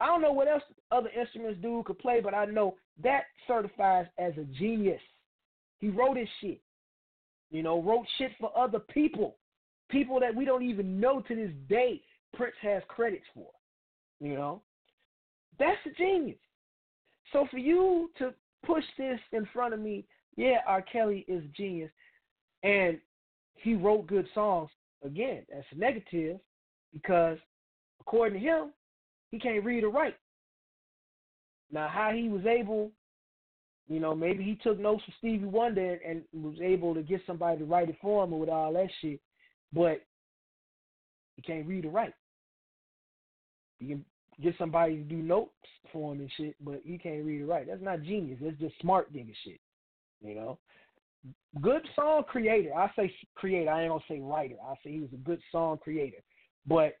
I don't know what else other instruments dude could play, but I know that certifies as a genius. He wrote his shit. You know, wrote shit for other people. People that we don't even know to this day Prince has credits for. You know? That's a genius. So for you to push this in front of me, yeah, R. Kelly is a genius, and he wrote good songs. Again, that's negative because according to him, he can't read or write. Now, how he was able, you know, maybe he took notes from Stevie Wonder and was able to get somebody to write it for him with all that shit, but he can't read or write. You can get somebody to do notes for him and shit, but he can't read or write. That's not genius. That's just smart nigga shit. You know? Good song creator. I say creator. I ain't gonna say writer. I say he was a good song creator. But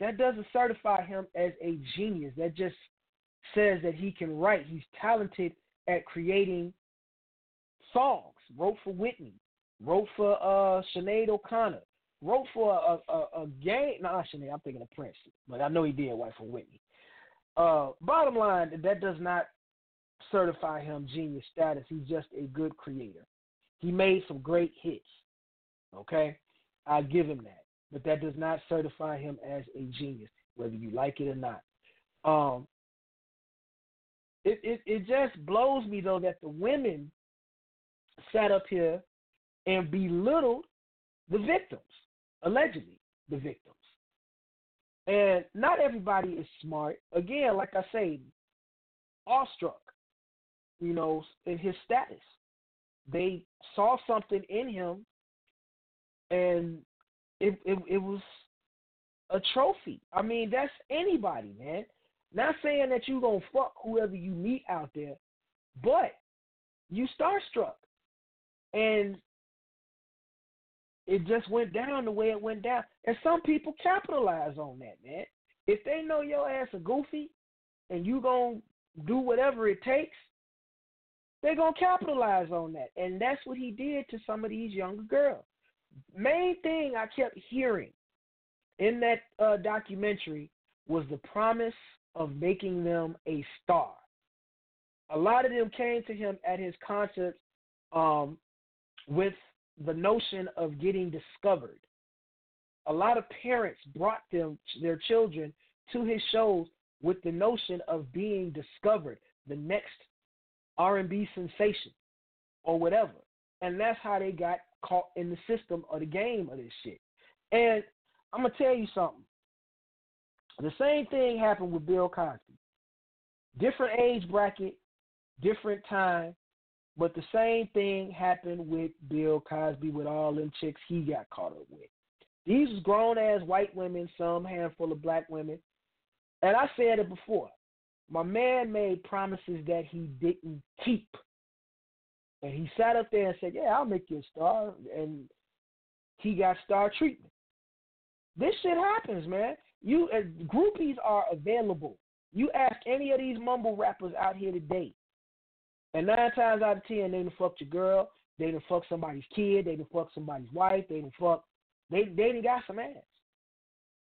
that doesn't certify him as a genius. That just says that he can write. He's talented at creating songs. Wrote for Whitney. Wrote for uh Sinead O'Connor wrote for a, a, a game. No, actually, I'm thinking of Prince, but I know he did write for Whitney. Uh, bottom line, that does not certify him genius status. He's just a good creator. He made some great hits. Okay, I give him that, but that does not certify him as a genius, whether you like it or not. Um, it, it it just blows me though that the women sat up here and belittled the victims allegedly the victims. And not everybody is smart. Again, like I say, awestruck, you know, in his status. They saw something in him and it it, it was a trophy. I mean, that's anybody, man. Not saying that you gonna fuck whoever you meet out there, but you starstruck. And it just went down the way it went down. And some people capitalize on that, man. If they know your ass a goofy and you gonna do whatever it takes, they gonna capitalize on that. And that's what he did to some of these younger girls. Main thing I kept hearing in that uh, documentary was the promise of making them a star. A lot of them came to him at his concerts um, with the notion of getting discovered. A lot of parents brought them their children to his shows with the notion of being discovered, the next R&B sensation or whatever. And that's how they got caught in the system or the game of this shit. And I'm gonna tell you something. The same thing happened with Bill Cosby. Different age bracket, different time, but the same thing happened with Bill Cosby with all them chicks he got caught up with. These grown ass white women, some handful of black women. And I said it before. My man made promises that he didn't keep. And he sat up there and said, Yeah, I'll make you a star. And he got star treatment. This shit happens, man. You uh, groupies are available. You ask any of these mumble rappers out here today, and nine times out of ten, they done fucked your girl, they done fucked somebody's kid, they done fucked somebody's wife, they done fucked, they they done got some ass.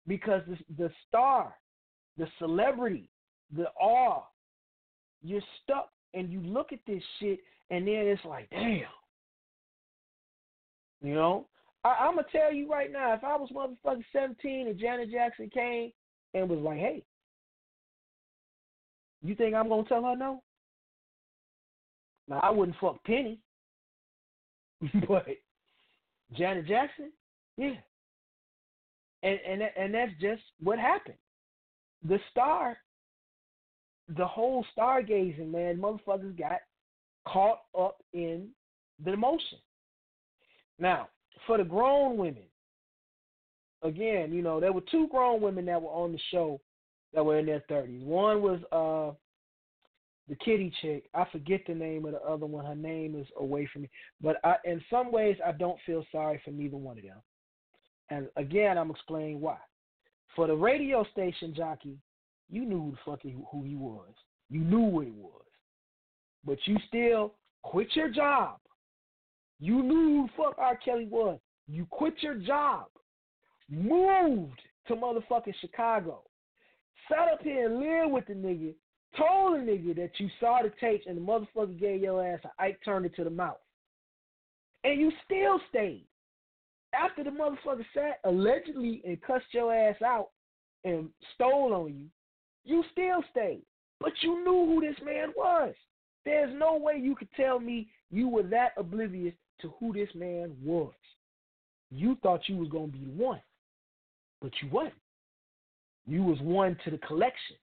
Because the the star, the celebrity, the awe, you're stuck, and you look at this shit, and then it's like, damn. You know, I, I'm gonna tell you right now, if I was motherfucking 17 and Janet Jackson came and was like, "Hey, you think I'm gonna tell her no?" Now I wouldn't fuck Penny, [laughs] but Janet Jackson, yeah. And and and that's just what happened. The star, the whole stargazing man, motherfuckers got caught up in the emotion. Now, for the grown women, again, you know, there were two grown women that were on the show that were in their thirties. One was uh the kitty chick. I forget the name of the other one. Her name is away from me. But I, in some ways, I don't feel sorry for neither one of them. And again, I'm explaining why. For the radio station jockey, you knew who the fuck he, who he was. You knew what it was. But you still quit your job you knew who fuck R. Kelly was. You quit your job, moved to motherfucking Chicago, sat up here and lived with the nigga, told the nigga that you saw the tapes and the motherfucker gave your ass a Ike Turner to the mouth. And you still stayed. After the motherfucker sat allegedly and cussed your ass out and stole on you, you still stayed. But you knew who this man was. There's no way you could tell me you were that oblivious to who this man was. You thought you was gonna be one, but you wasn't. You was one to the collection.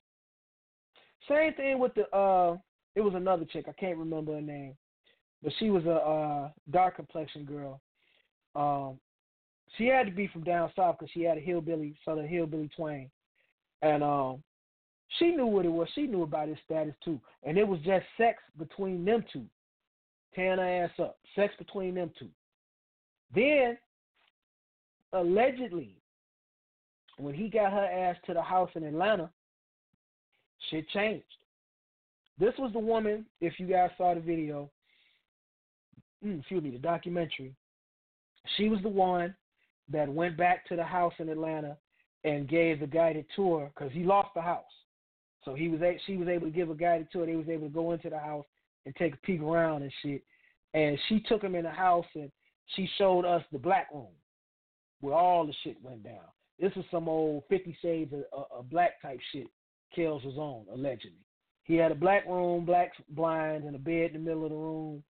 Same thing with the uh it was another chick, I can't remember her name. But she was a uh dark complexion girl. Um she had to be from down south because she had a hillbilly, sort of hillbilly twang. And um she knew what it was. She knew about his status too. And it was just sex between them two tearing her ass up. Sex between them two. Then, allegedly, when he got her ass to the house in Atlanta, shit changed. This was the woman, if you guys saw the video, mm, excuse me, the documentary. She was the one that went back to the house in Atlanta and gave the guided tour because he lost the house. So he was she was able to give a guided tour. They was able to go into the house and take a peek around and shit. And she took him in the house and she showed us the black room where all the shit went down. This is some old Fifty Shades of, of Black type shit. Kells was on allegedly. He had a black room, black blinds, and a bed in the middle of the room,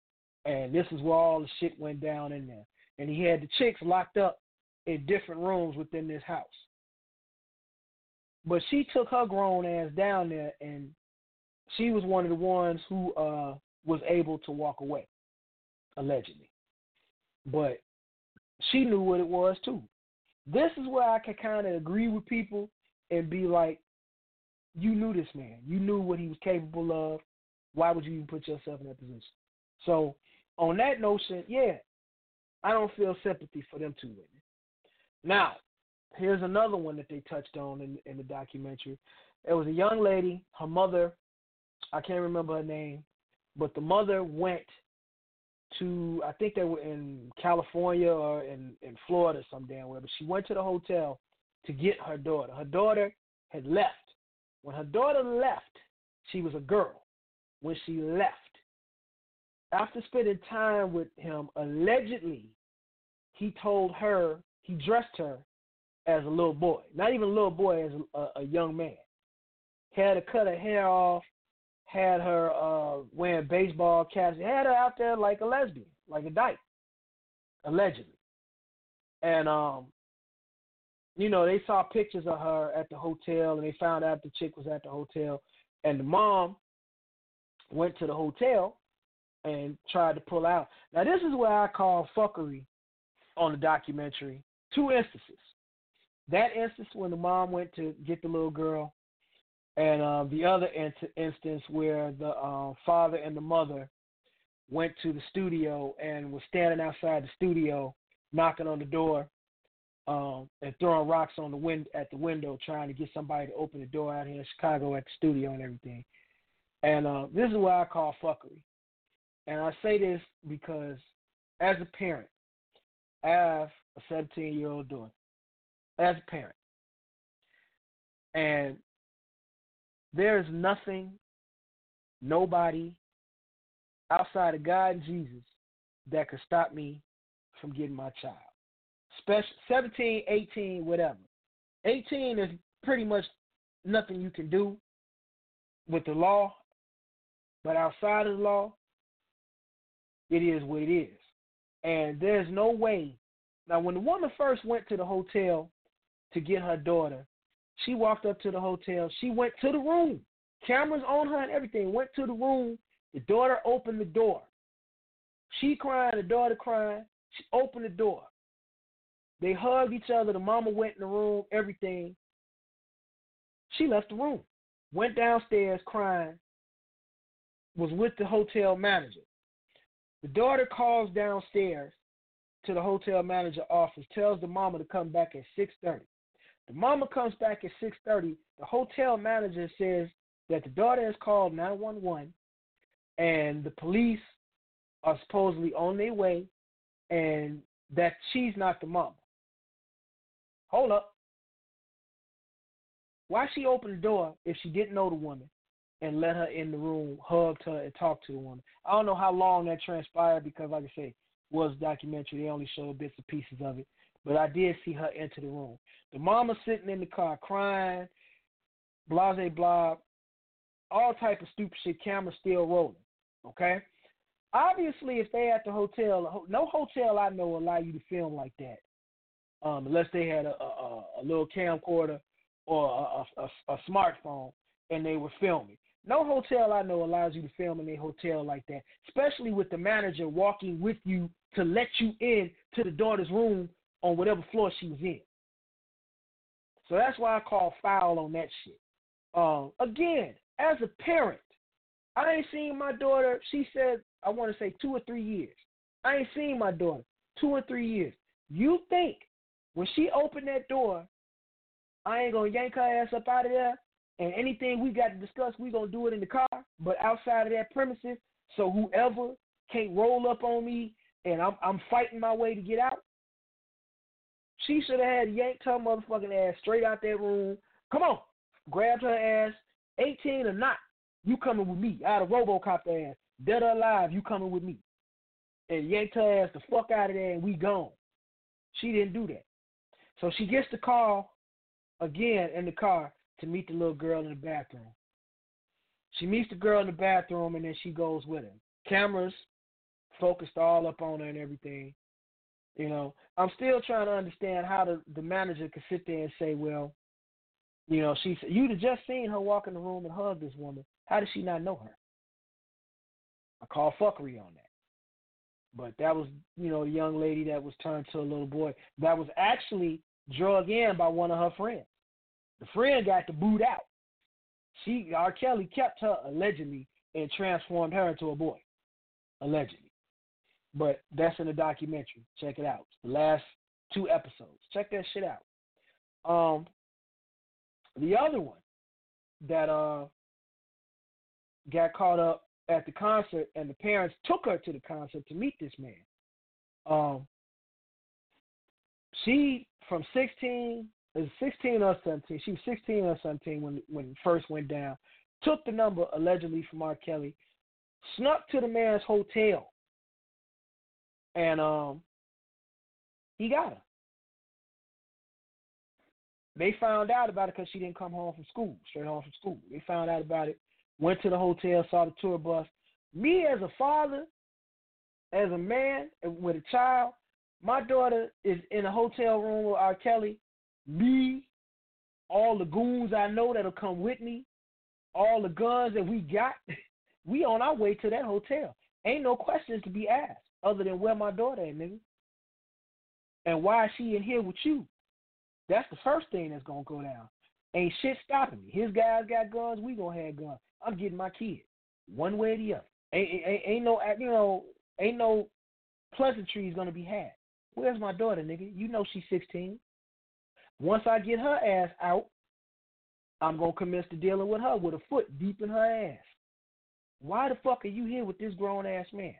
and this is where all the shit went down in there. And he had the chicks locked up in different rooms within this house. But she took her grown ass down there, and she was one of the ones who uh, was able to walk away, allegedly. But she knew what it was too. This is where I can kind of agree with people and be like, you knew this man. You knew what he was capable of. Why would you even put yourself in that position? So, on that notion, yeah, I don't feel sympathy for them two women. Now, here's another one that they touched on in, in the documentary. It was a young lady. Her mother I can't remember her name, but the mother went to I think they were in California or in in Florida some damn where, but she went to the hotel to get her daughter. Her daughter had left. When her daughter left, she was a girl. When she left, after spending time with him, allegedly, he told her he dressed her as a little boy, not even a little boy, as a, a young man. Had her cut her hair off, had her uh, wearing baseball caps, had her out there like a lesbian, like a dyke, allegedly. And um, you know, they saw pictures of her at the hotel, and they found out the chick was at the hotel, and the mom went to the hotel and tried to pull out. Now, this is where I call fuckery on the documentary. Two instances. That instance when the mom went to get the little girl, and uh, the other in- instance where the uh, father and the mother went to the studio and was standing outside the studio, knocking on the door, um, and throwing rocks on the wind at the window, trying to get somebody to open the door out here in Chicago at the studio and everything. And uh, this is what I call fuckery. And I say this because, as a parent, I have a 17 year old daughter. As a parent, and there is nothing, nobody outside of God and Jesus that could stop me from getting my child. Special 17, 18, whatever. 18 is pretty much nothing you can do with the law, but outside of the law, it is what it is. And there's no way. Now, when the woman first went to the hotel to get her daughter, she walked up to the hotel. She went to the room. Cameras on her and everything. Went to the room. The daughter opened the door. She crying, the daughter crying. She opened the door. They hugged each other. The mama went in the room, everything. She left the room. Went downstairs crying. Was with the hotel manager. The daughter calls downstairs to the hotel manager office, tells the mama to come back at 6:30. The mama comes back at 6:30. The hotel manager says that the daughter has called 911 and the police are supposedly on their way and that she's not the mama. Hold up. Why she opened the door if she didn't know the woman and let her in the room, hugged her, and talked to the woman? I don't know how long that transpired because, like I say, was documentary. They only showed bits and pieces of it. But I did see her enter the room. The mama sitting in the car crying, blase blah, all type of stupid shit. Camera still rolling. Okay. Obviously, if they at the hotel, no hotel I know allow you to film like that, um, unless they had a, a, a little camcorder or a, a, a smartphone and they were filming. No hotel I know allows you to film in a hotel like that, especially with the manager walking with you to let you in to the daughter's room on whatever floor she was in. So that's why I call foul on that shit. Um, again, as a parent, I ain't seen my daughter. She said, I want to say two or three years. I ain't seen my daughter two or three years. You think when she opened that door, I ain't gonna yank her ass up out of there, and anything we got to discuss, we gonna do it in the car. But outside of that premises, so whoever can't roll up on me, and I'm I'm fighting my way to get out. She should have had yanked her motherfucking ass straight out that room. Come on, grabbed her ass, 18 or not, you coming with me. Out of Robocop ass. Dead or alive, you coming with me. And yanked her ass the fuck out of there and we gone. She didn't do that. So she gets the call again in the car to meet the little girl in the bathroom. She meets the girl in the bathroom and then she goes with him. Cameras focused all up on her and everything. You know, I'm still trying to understand how the, the manager could sit there and say, well, you know, she you'd have just seen her walk in the room and hug this woman. How did she not know her? I call fuckery on that. But that was, you know, the young lady that was turned to a little boy that was actually drug in by one of her friends. The friend got the boot out. She R. Kelly kept her allegedly and transformed her into a boy. Allegedly. But that's in the documentary. Check it out. The last two episodes. Check that shit out. Um the other one that uh got caught up at the concert and the parents took her to the concert to meet this man. Um she from 16 is 16 or 17. She was 16 or 17 when when first went down. Took the number allegedly from R. Kelly, snuck to the man's hotel, and um, he got her. They found out about it because she didn't come home from school, straight home from school. They found out about it, went to the hotel, saw the tour bus. Me as a father, as a man with a child, my daughter is in a hotel room with R. Kelly. Me, all the goons I know that'll come with me, all the guns that we got, [laughs] we on our way to that hotel. Ain't no questions to be asked other than where my daughter at, nigga. And why is she in here with you? That's the first thing that's gonna go down. Ain't shit stopping me. His guys got guns, we gonna have guns. I'm getting my kid, one way or the other. Ain't, ain't, ain't no, you know, ain't no pleasantries gonna be had. Where's my daughter, nigga? You know she's 16. Once I get her ass out, I'm gonna commence to dealing with her with a foot deep in her ass. Why the fuck are you here with this grown ass man?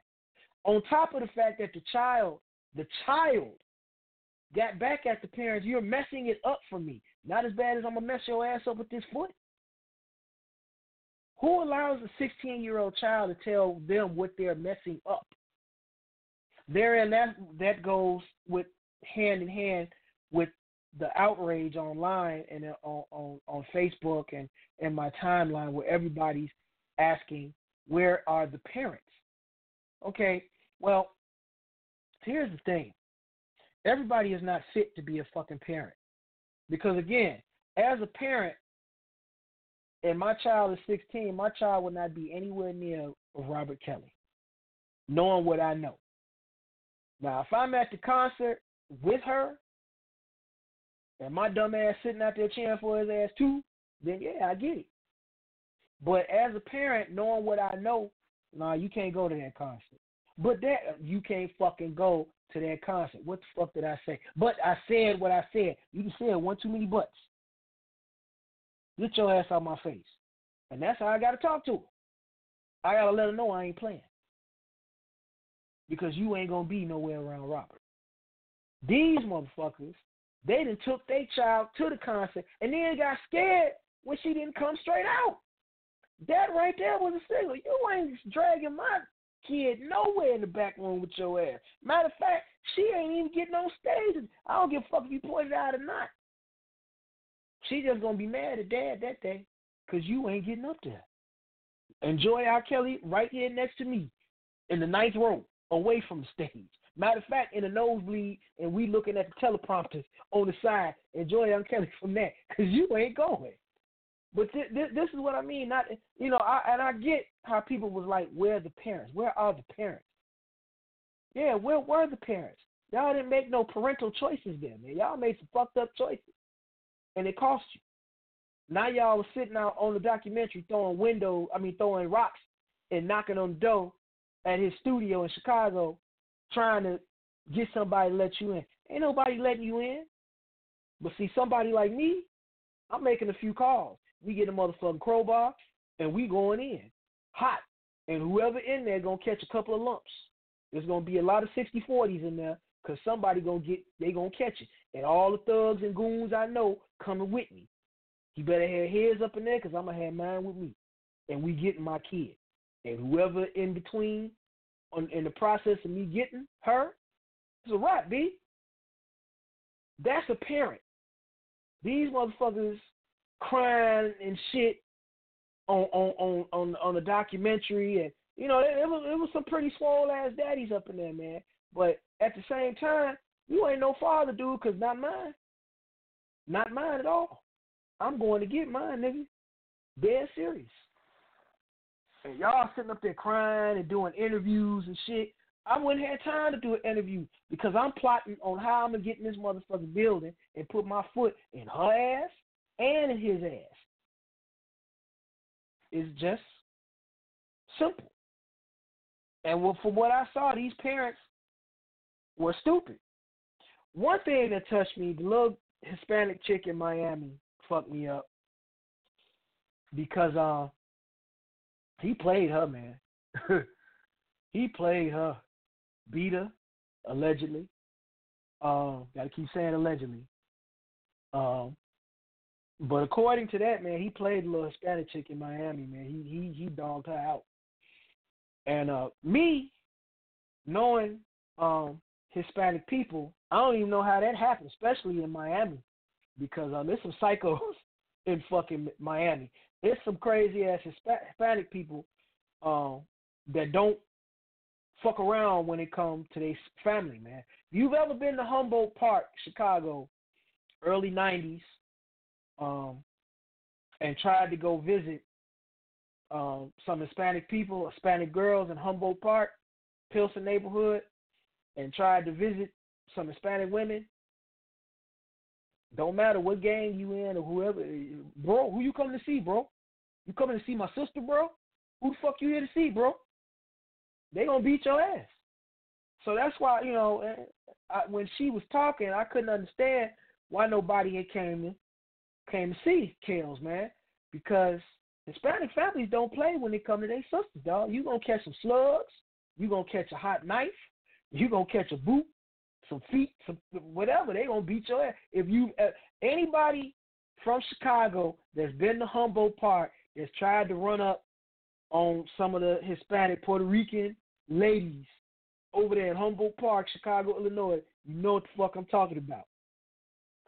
On top of the fact that the child, the child got back at the parents, you're messing it up for me. Not as bad as I'm gonna mess your ass up with this foot. Who allows a 16 year old child to tell them what they're messing up? Therein, that that goes with hand in hand with the outrage online and uh, on on, on Facebook and and my timeline where everybody's asking where are the parents? Okay, well, here's the thing everybody is not fit to be a fucking parent. Because again, as a parent, and my child is 16, my child would not be anywhere near Robert Kelly, knowing what I know. Now, if I'm at the concert with her, and my dumb ass sitting out there cheering for his ass too, then yeah, I get it. But as a parent, knowing what I know, nah, you can't go to that concert. But that you can't fucking go to that concert. What the fuck did I say? But I said what I said. You say one too many butts. Get your ass out my face. And that's how I gotta talk to her. I gotta let her know I ain't playing. Because you ain't gonna be nowhere around Robert. These motherfuckers, they done took their child to the concert and then got scared when she didn't come straight out. That right there was a signal. You ain't dragging my kid nowhere in the back room with your ass. Matter of fact, she ain't even getting on stage. I don't give a fuck if you pointed out or not. She just gonna be mad at dad that day because you ain't getting up there. Enjoy R. Kelly right here next to me in the ninth row, away from the stage. Matter of fact, in the nosebleed, and we looking at the teleprompters on the side. Enjoy R. Kelly from that because you ain't going. But th- th- this is what I mean. Not you know, I, and I get how people was like, "Where are the parents? Where are the parents?" Yeah, where were the parents? Y'all didn't make no parental choices there, man. Y'all made some fucked up choices, and it cost you. Now y'all was sitting out on the documentary throwing window, I mean throwing rocks and knocking on the door at his studio in Chicago, trying to get somebody to let you in. Ain't nobody letting you in. But see, somebody like me, I'm making a few calls. We get a motherfucking crowbar and we going in hot. And whoever in there gonna catch a couple of lumps. There's gonna be a lot of 60-40s in there because somebody gonna get they gonna catch it. And all the thugs and goons I know coming with me. You better have heads up in there because I'm gonna have mine with me. And we getting my kid. And whoever in between on, in the process of me getting her, it's a wrap, B. That's a parent. These motherfuckers crying and shit on on on on, on the documentary, and you know it, it was it was some pretty small ass daddies up in there, man. But at the same time, you ain't no father, dude, cause not mine, not mine at all. I'm going to get mine, nigga. Dead serious. And y'all sitting up there crying and doing interviews and shit. I wouldn't have time to do an interview because I'm plotting on how I'm gonna get in this motherfucking building and put my foot in her ass and his ass. It's just simple. And from what I saw, these parents were stupid. One thing that touched me, the little Hispanic chick in Miami fucked me up because uh, he played her, man. [laughs] he played her, beat her, allegedly. Uh, gotta keep saying allegedly. Um, but according to that, man, he played a little Hispanic chick in Miami, man. He he he dogged her out. And uh, me knowing um, Hispanic people, I don't even know how that happened, especially in Miami, because uh, there's some psychos [laughs] in fucking Miami. There's some crazy ass Hispanic people um, that don't fuck around when it comes to their family, man. If you've ever been to Humboldt Park, Chicago, early '90s, um, and tried to go visit um, some Hispanic people, Hispanic girls in Humboldt Park, Pilsen neighborhood, and tried to visit some Hispanic women, don't matter what gang you in or whoever, bro, who you coming to see, bro? You coming to see my sister, bro? Who the fuck you here to see, bro? They gonna beat your ass. So that's why you know I, when she was talking, I couldn't understand why nobody had came to, came to see Kells, man, because Hispanic families don't play when they come to their sisters, dog. You gonna catch some slugs, you gonna catch a hot knife, you gonna catch a boot, some feet, some whatever. They gonna beat your ass. If you uh, anybody from Chicago that's been to Humboldt Park that's tried to run up on some of the Hispanic Puerto Rican ladies over there in Humboldt Park, Chicago, Illinois, you know what the fuck I'm talking about.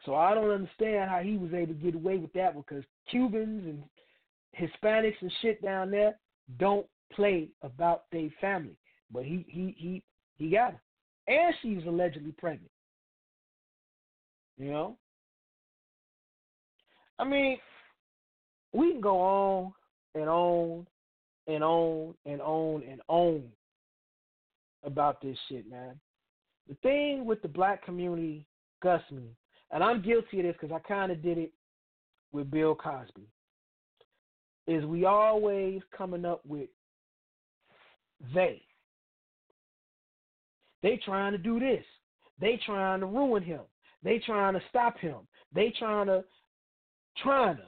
So I don't understand how he was able to get away with that because Cubans and Hispanics and shit down there don't play about their family. But he he he he got her. And she's allegedly pregnant. You know? I mean, we can go on and on and on and on and on about this shit, man. The thing with the black community, Gus me, and I'm guilty of this because I kind of did it with Bill Cosby, is we always coming up with they. They trying to do this. They trying to ruin him. They trying to stop him. They trying to trying to.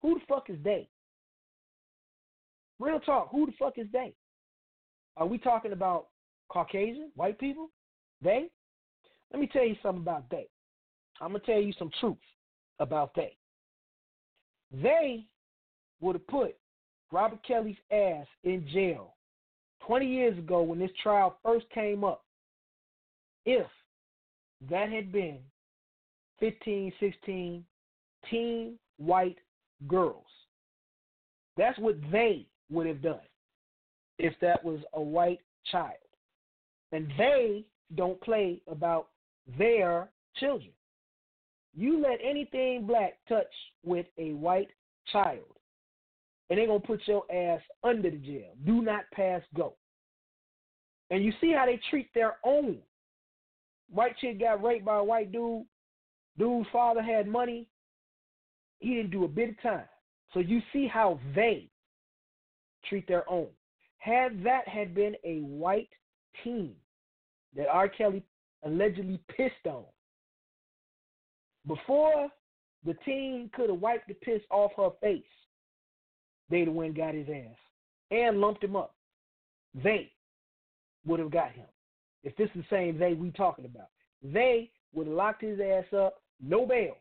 Who the fuck is they? Real talk. Who the fuck is they? Are we talking about Caucasian, white people? They? Let me tell you something about they. I'm gonna tell you some truth about they. They would have put Robert Kelly's ass in jail 20 years ago when this trial first came up, if that had been 15, 16 teen white girls. That's what they would have done if that was a white child. And they don't play about their children. You let anything black touch with a white child, and they're going to put your ass under the jail. Do not pass go. And you see how they treat their own. White chick got raped by a white dude. Dude's father had money. He didn't do a bit of time. So you see how they treat their own. Had that had been a white team that R. Kelly allegedly pissed on, before the team could have wiped the piss off her face, they'd have went got his ass and lumped him up. They would have got him. If this is the same they we talking about, they would have locked his ass up, no bail.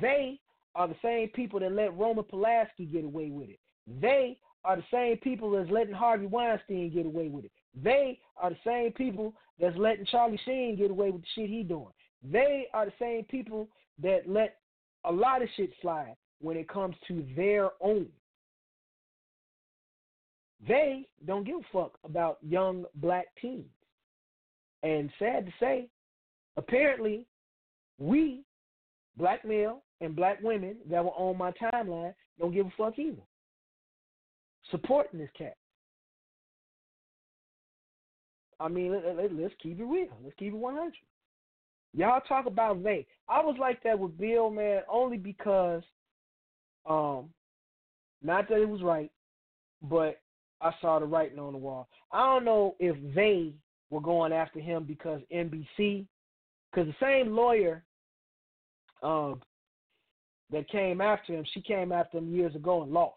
They are the same people that let Roman Polanski get away with it. They are the same people that's letting Harvey Weinstein get away with it. They are the same people that's letting Charlie Sheen get away with the shit he doing. They are the same people that let a lot of shit slide when it comes to their own. They don't give a fuck about young black teens. And sad to say, apparently, we, black male and black women that were on my timeline, don't give a fuck either. Supporting this cat. I mean, let, us let, keep it real. Let's keep it 100. Y'all talk about they. I was like that with Bill, man, only because, um, not that it was right, but I saw the writing on the wall. I don't know if they were going after him because NBC, because the same lawyer um, that came after him, she came after him years ago and lost.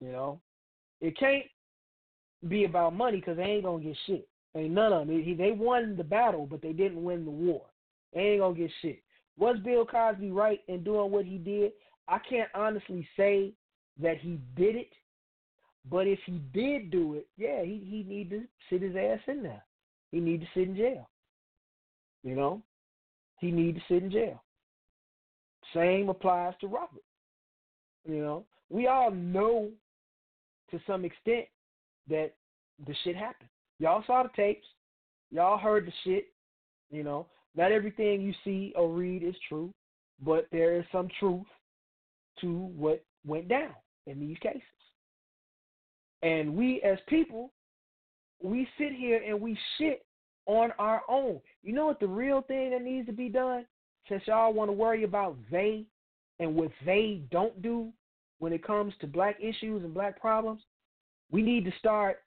You know, it can't be about money because they ain't gonna get shit. Ain't none of them. They won the battle, but they didn't win the war. They ain't gonna get shit. Was Bill Cosby right in doing what he did? I can't honestly say that he did it But if he did do it, yeah, he he need to sit his ass in there. He need to sit in jail. You know, he need to sit in jail. Same applies to Robert. You know, we all know to some extent that the shit happened. Y'all saw the tapes. Y'all heard the shit. You know, not everything you see or read is true, but there is some truth to what went down in these cases. And we as people, we sit here and we shit on our own. You know what the real thing that needs to be done? Since y'all want to worry about they and what they don't do when it comes to black issues and black problems, we need to start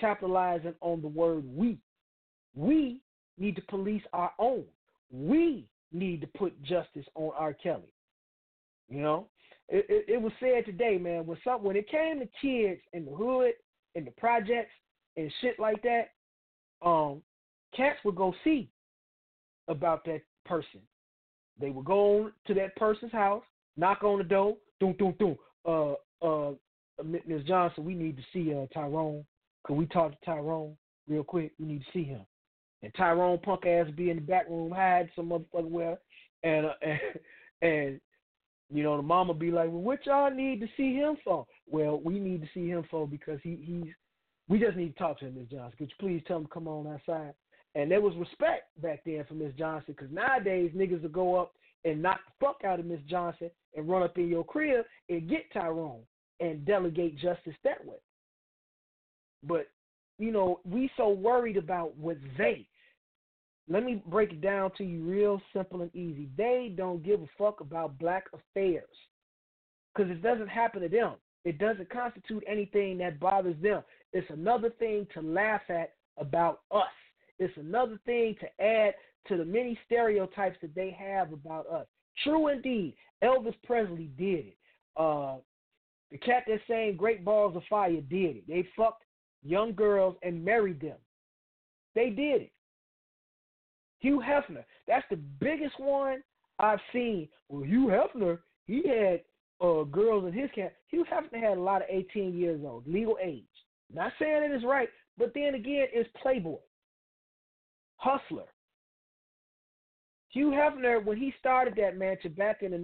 capitalizing on the word we. We need to police our own. We need to put justice on R. Kelly. You know, it, it, it was said today, man. When some when it came to kids in the hood, in the projects, and shit like that, um, cats would go see about that person. They would go to that person's house, knock on the door, doom, doom, doom. Uh, uh, Ms. Johnson, we need to see uh, Tyrone. Could we talk to Tyrone real quick? We need to see him. And Tyrone punk ass be in the back room, hide some motherfucker where, and uh, [laughs] and and you know the mama be like, well, what y'all need to see him for? Well, we need to see him for because he he's. We just need to talk to him, Miss Johnson. Could you please tell him to come on outside? And there was respect back then for Miss Johnson because nowadays niggas will go up and knock the fuck out of Miss Johnson and run up in your crib and get Tyrone and delegate justice that way. But you know, we so worried about what they. Let me break it down to you real simple and easy. They don't give a fuck about black affairs because it doesn't happen to them. It doesn't constitute anything that bothers them. It's another thing to laugh at about us. It's another thing to add to the many stereotypes that they have about us. True indeed, Elvis Presley did it. Uh, the cat that's saying Great Balls of Fire did it. They fucked young girls and married them. They did it. Hugh Hefner, that's the biggest one I've seen. Well, Hugh Hefner, he had uh, girls in his camp. Hugh Hefner had a lot of 18 years old, legal age. Not saying it is right, but then again, it's Playboy, hustler. Hugh Hefner, when he started that mansion back in the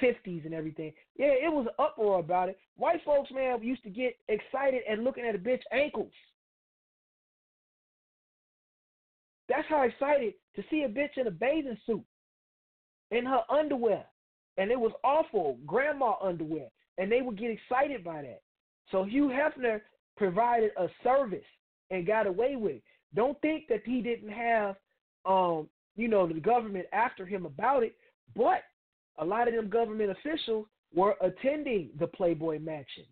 1950s and everything, yeah, it was an uproar about it. White folks, man, used to get excited at looking at a bitch ankles. That's how excited to see a bitch in a bathing suit in her underwear. And it was awful, grandma underwear. And they would get excited by that. So Hugh Hefner provided a service and got away with it. Don't think that he didn't have um, you know, the government after him about it, but a lot of them government officials were attending the Playboy Mansion.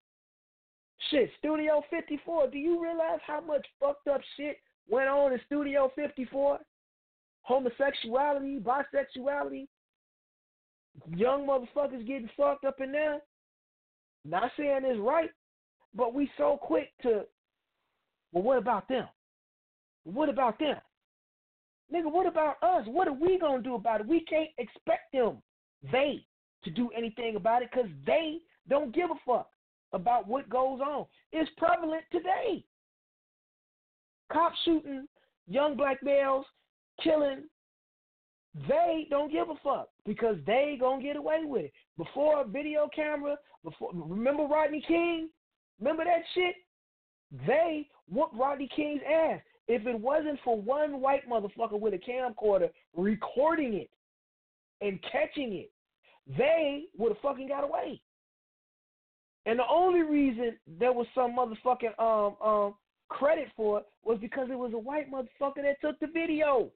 Shit, Studio 54. Do you realize how much fucked up shit went on in Studio 54? Homosexuality, bisexuality, young motherfuckers getting fucked up in there. Not saying it's right, but we so quick to, well, what about them? What about them? Nigga, what about us? What are we to do about it? We can't expect them, they, to do anything about it because they don't give a fuck about what goes on. It's prevalent today. Cops shooting young black males, killing. They don't give a fuck because they gonna get away with it. Before a video camera, before remember Rodney King? Remember that shit? They whooped Rodney King's ass. If it wasn't for one white motherfucker with a camcorder recording it and catching it, they would have fucking got away. And the only reason there was some motherfucking um um credit for it was because it was a white motherfucker that took the video.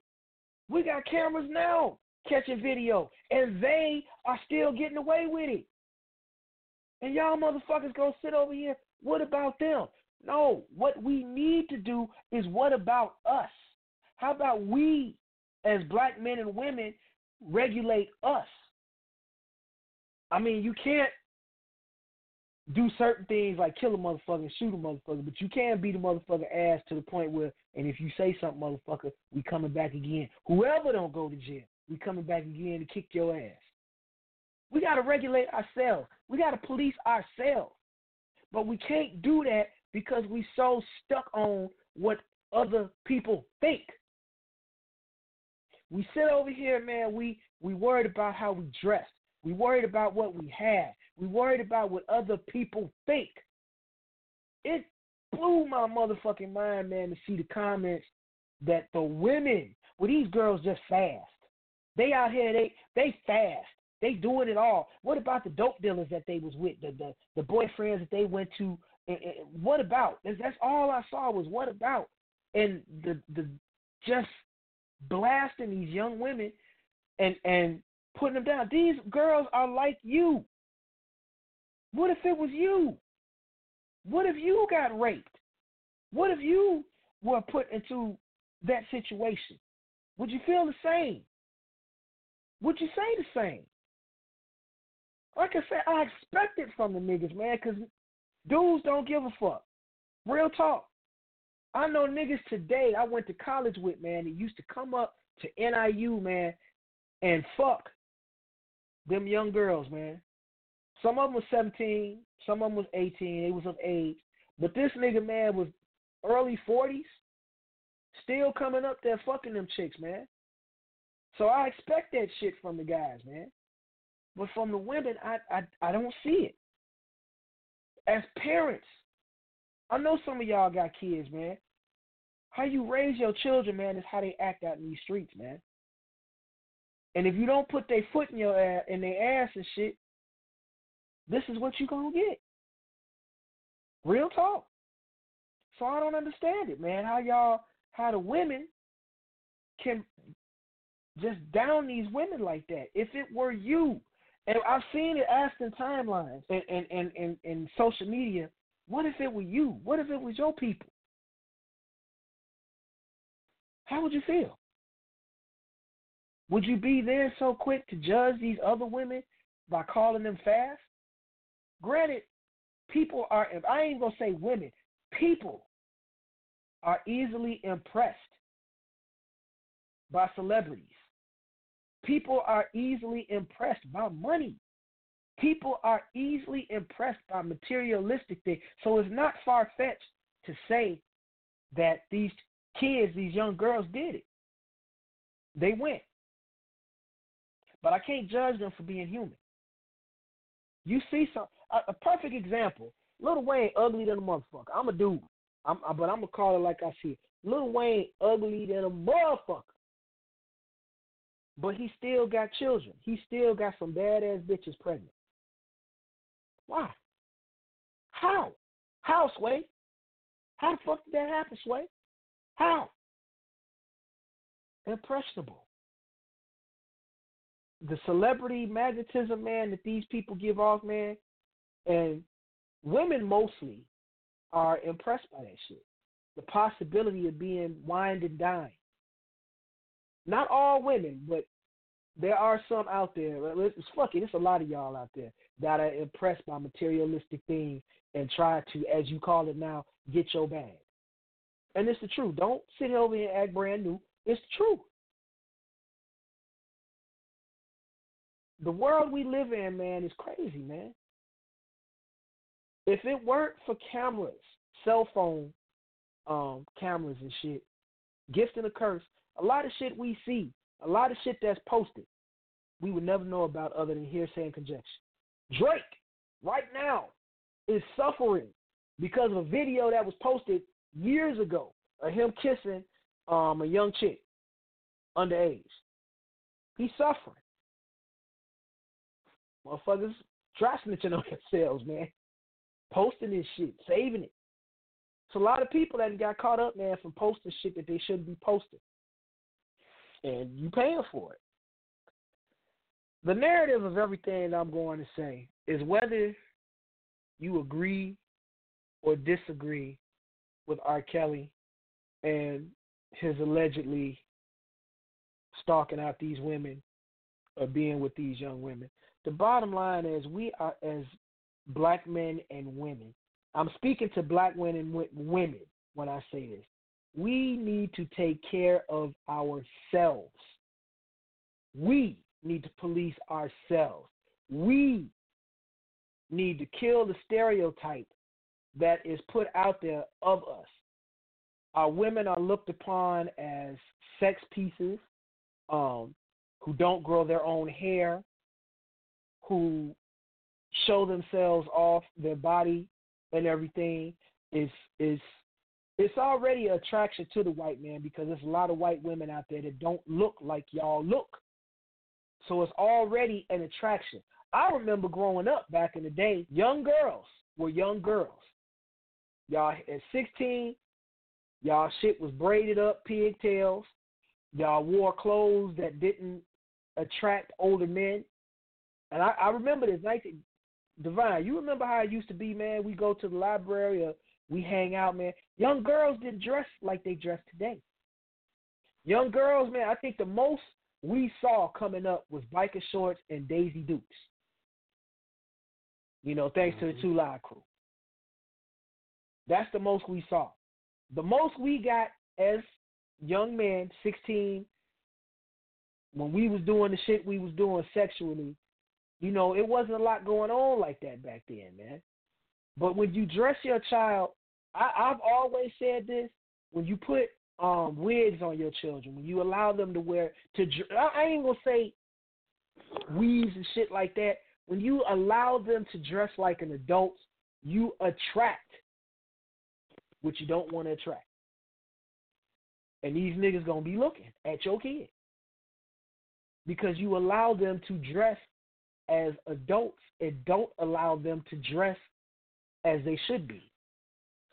We got cameras now catching video, and they are still getting away with it. And y'all motherfuckers gonna sit over here. What about them? No, what we need to do is what about us? How about we, as black men and women, regulate us? I mean, you can't do certain things like kill a motherfucker and shoot a motherfucker, but you can beat a motherfucker ass to the point where, and if you say something, motherfucker, we coming back again. Whoever don't go to jail, we coming back again to kick your ass. We got to regulate ourselves. We got to police ourselves. But we can't do that because we so stuck on what other people think. We sit over here, man, we we worried about how we dress. We worried about what we have. We worried about what other people think. It blew my motherfucking mind, man, to see the comments that the women, well, these girls just fast. They out here, they they fast. They doing it all. What about the dope dealers that they was with, the the, the boyfriends that they went to? And, what about? That's all I saw was what about, and the the just blasting these young women, and and putting them down. These girls are like you. What if it was you? What if you got raped? What if you were put into that situation? Would you feel the same? Would you say the same? Like I said, I expect it from the niggas, man, because dudes don't give a fuck. Real talk. I know niggas today I went to college with, man, that used to come up to NIU, man, and fuck them young girls, man. Some of them was 17, some of them was 18, they was of age. But this nigga, man, was early 40s, still coming up there fucking them chicks, man. So I expect that shit from the guys, man. But from the women, I I I don't see it. As parents, I know some of y'all got kids, man. How you raise your children, man, is how they act out in these streets, man. And if you don't put their foot in your ass, in their ass and shit, this is what you gonna get. Real talk. So I don't understand it, man. How y'all, how the women can just down these women like that. If it were you, and I've seen it asked in timelines and and, and, and, and social media, what if it were you? What if it was your people? How would you feel? Would you be there so quick to judge these other women by calling them fast? Granted, people are, I ain't going to say women, people are easily impressed by celebrities. People are easily impressed by money. People are easily impressed by materialistic things. So it's not far fetched to say that these kids, these young girls did it. They went. But I can't judge them for being human. You see some a, a perfect example. Lil Wayne ugly than a motherfucker. I'm a dude. I'm, I, but I'm gonna call it like I see it. Lil Wayne ugly than a motherfucker. But he still got children. He still got some badass bitches pregnant. Why? How? How, Sway? How the fuck did that happen, Sway? How? Impressionable. The celebrity magnetism, man, that these people give off, man, and women mostly are impressed by that shit. The possibility of being wined and dined. Not all women, but there are some out there. It's fucking. It's a lot of y'all out there that are impressed by materialistic things and try to, as you call it now, get your bag. And it's the truth. Don't sit over here and act brand new. It's true. The world we live in, man, is crazy, man. If it weren't for cameras, cell phone um, cameras and shit, gift and a curse, a lot of shit we see, a lot of shit that's posted, we would never know about other than hearsay and conjecture. Drake, right now, is suffering because of a video that was posted years ago of him kissing um, a young chick underage. He's suffering. Motherfuckers try snitching on themselves, man. Posting this shit, saving it. It's a lot of people that got caught up, man, from posting shit that they shouldn't be posting. And you paying for it. The narrative of everything I'm going to say is whether you agree or disagree with R. Kelly and his allegedly stalking out these women or being with these young women. The bottom line is we are as black men and women. I'm speaking to black men and women when I say this. We need to take care of ourselves. We need to police ourselves. We need to kill the stereotype that is put out there of us. Our women are looked upon as sex pieces, um, who don't grow their own hair, who show themselves off their body and everything is is it's already an attraction to the white man because there's a lot of white women out there that don't look like y'all look. So it's already an attraction. I remember growing up back in the day, young girls were young girls. Y'all at 16, y'all shit was braided up, pigtails. Y'all wore clothes that didn't attract older men. And I, I remember this. 19, Divine, you remember how it used to be, man? We go to the library or we hang out, man. Young girls didn't dress like they dress today. Young girls, man, I think the most we saw coming up was biker shorts and Daisy Dukes. You know, thanks mm-hmm. to the mm-hmm. Two Live crew. That's the most we saw. The most we got as young men, 16, when we was doing the shit we was doing sexually, you know, it wasn't a lot going on like that back then, man. But when you dress your child, I, I've always said this: when you put um, wigs on your children, when you allow them to wear to, I ain't gonna say weaves and shit like that. When you allow them to dress like an adult, you attract what you don't want to attract. And these niggas gonna be looking at your kid because you allow them to dress as adults and don't allow them to dress as they should be.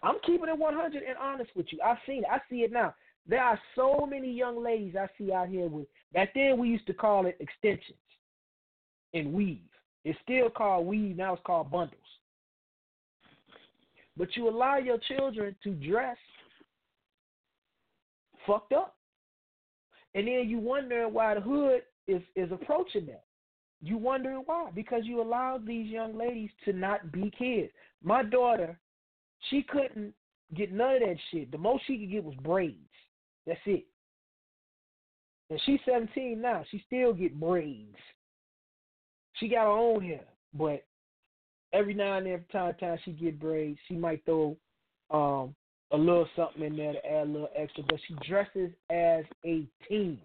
I'm keeping it 100 and honest with you. I've seen it. I see it now. There are so many young ladies I see out here with. Back then we used to call it extensions and weave. It's still called weave. Now it's called bundles. But you allow your children to dress fucked up. And then you wonder why the hood is, is approaching them. You wondering why? Because you allowed these young ladies to not be kids. My daughter, she couldn't get none of that shit. The most she could get was braids. That's it. And she's 17 now. She still get braids. She got her own hair, but every now and then, every time, time she get braids, she might throw um, a little something in there to add a little extra. But she dresses as a teen.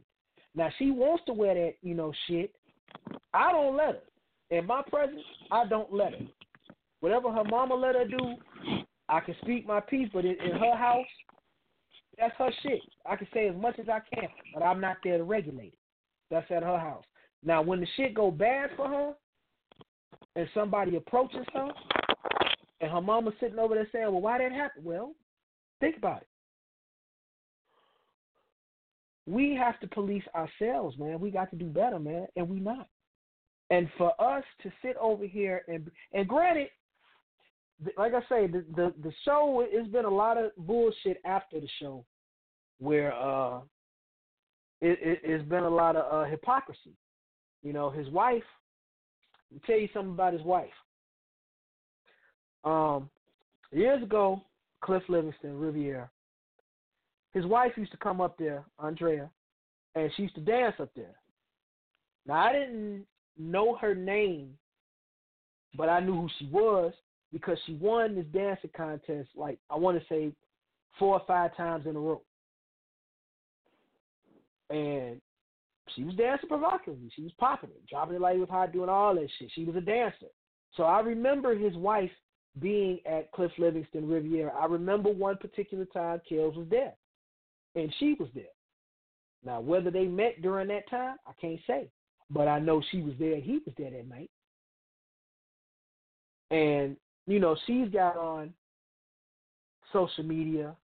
Now she wants to wear that, you know, shit, I don't let her. In my presence, I don't let her. Whatever her mama let her do, I can speak my piece, but in, in her house, that's her shit. I can say as much as I can, but I'm not there to regulate it. That's at her house. Now, when the shit go bad for her, and somebody approaches her, and her mama sitting over there saying, "Well, why that happen?" Well, think about it. We have to police ourselves, man. We got to do better, man, and we not. And for us to sit over here and and granted, like I say, the the, the show has been a lot of bullshit after the show, where uh, it, it it's been a lot of uh, hypocrisy. You know, his wife. Me tell you something about his wife. Um, years ago, Cliff Livingston, Riviera. His wife used to come up there, Andrea, and she used to dance up there. Now I didn't know her name, but I knew who she was because she won this dancing contest like I want to say four or five times in a row. And she was dancing provocatively. She was popping it, dropping it like it was hot, doing all that shit. She was a dancer. So I remember his wife being at Cliff Livingston Riviera. I remember one particular time Kells was there, and she was there. Now, whether they met during that time, I can't say. But I know she was there he was there that night. And, you know, she's got on social media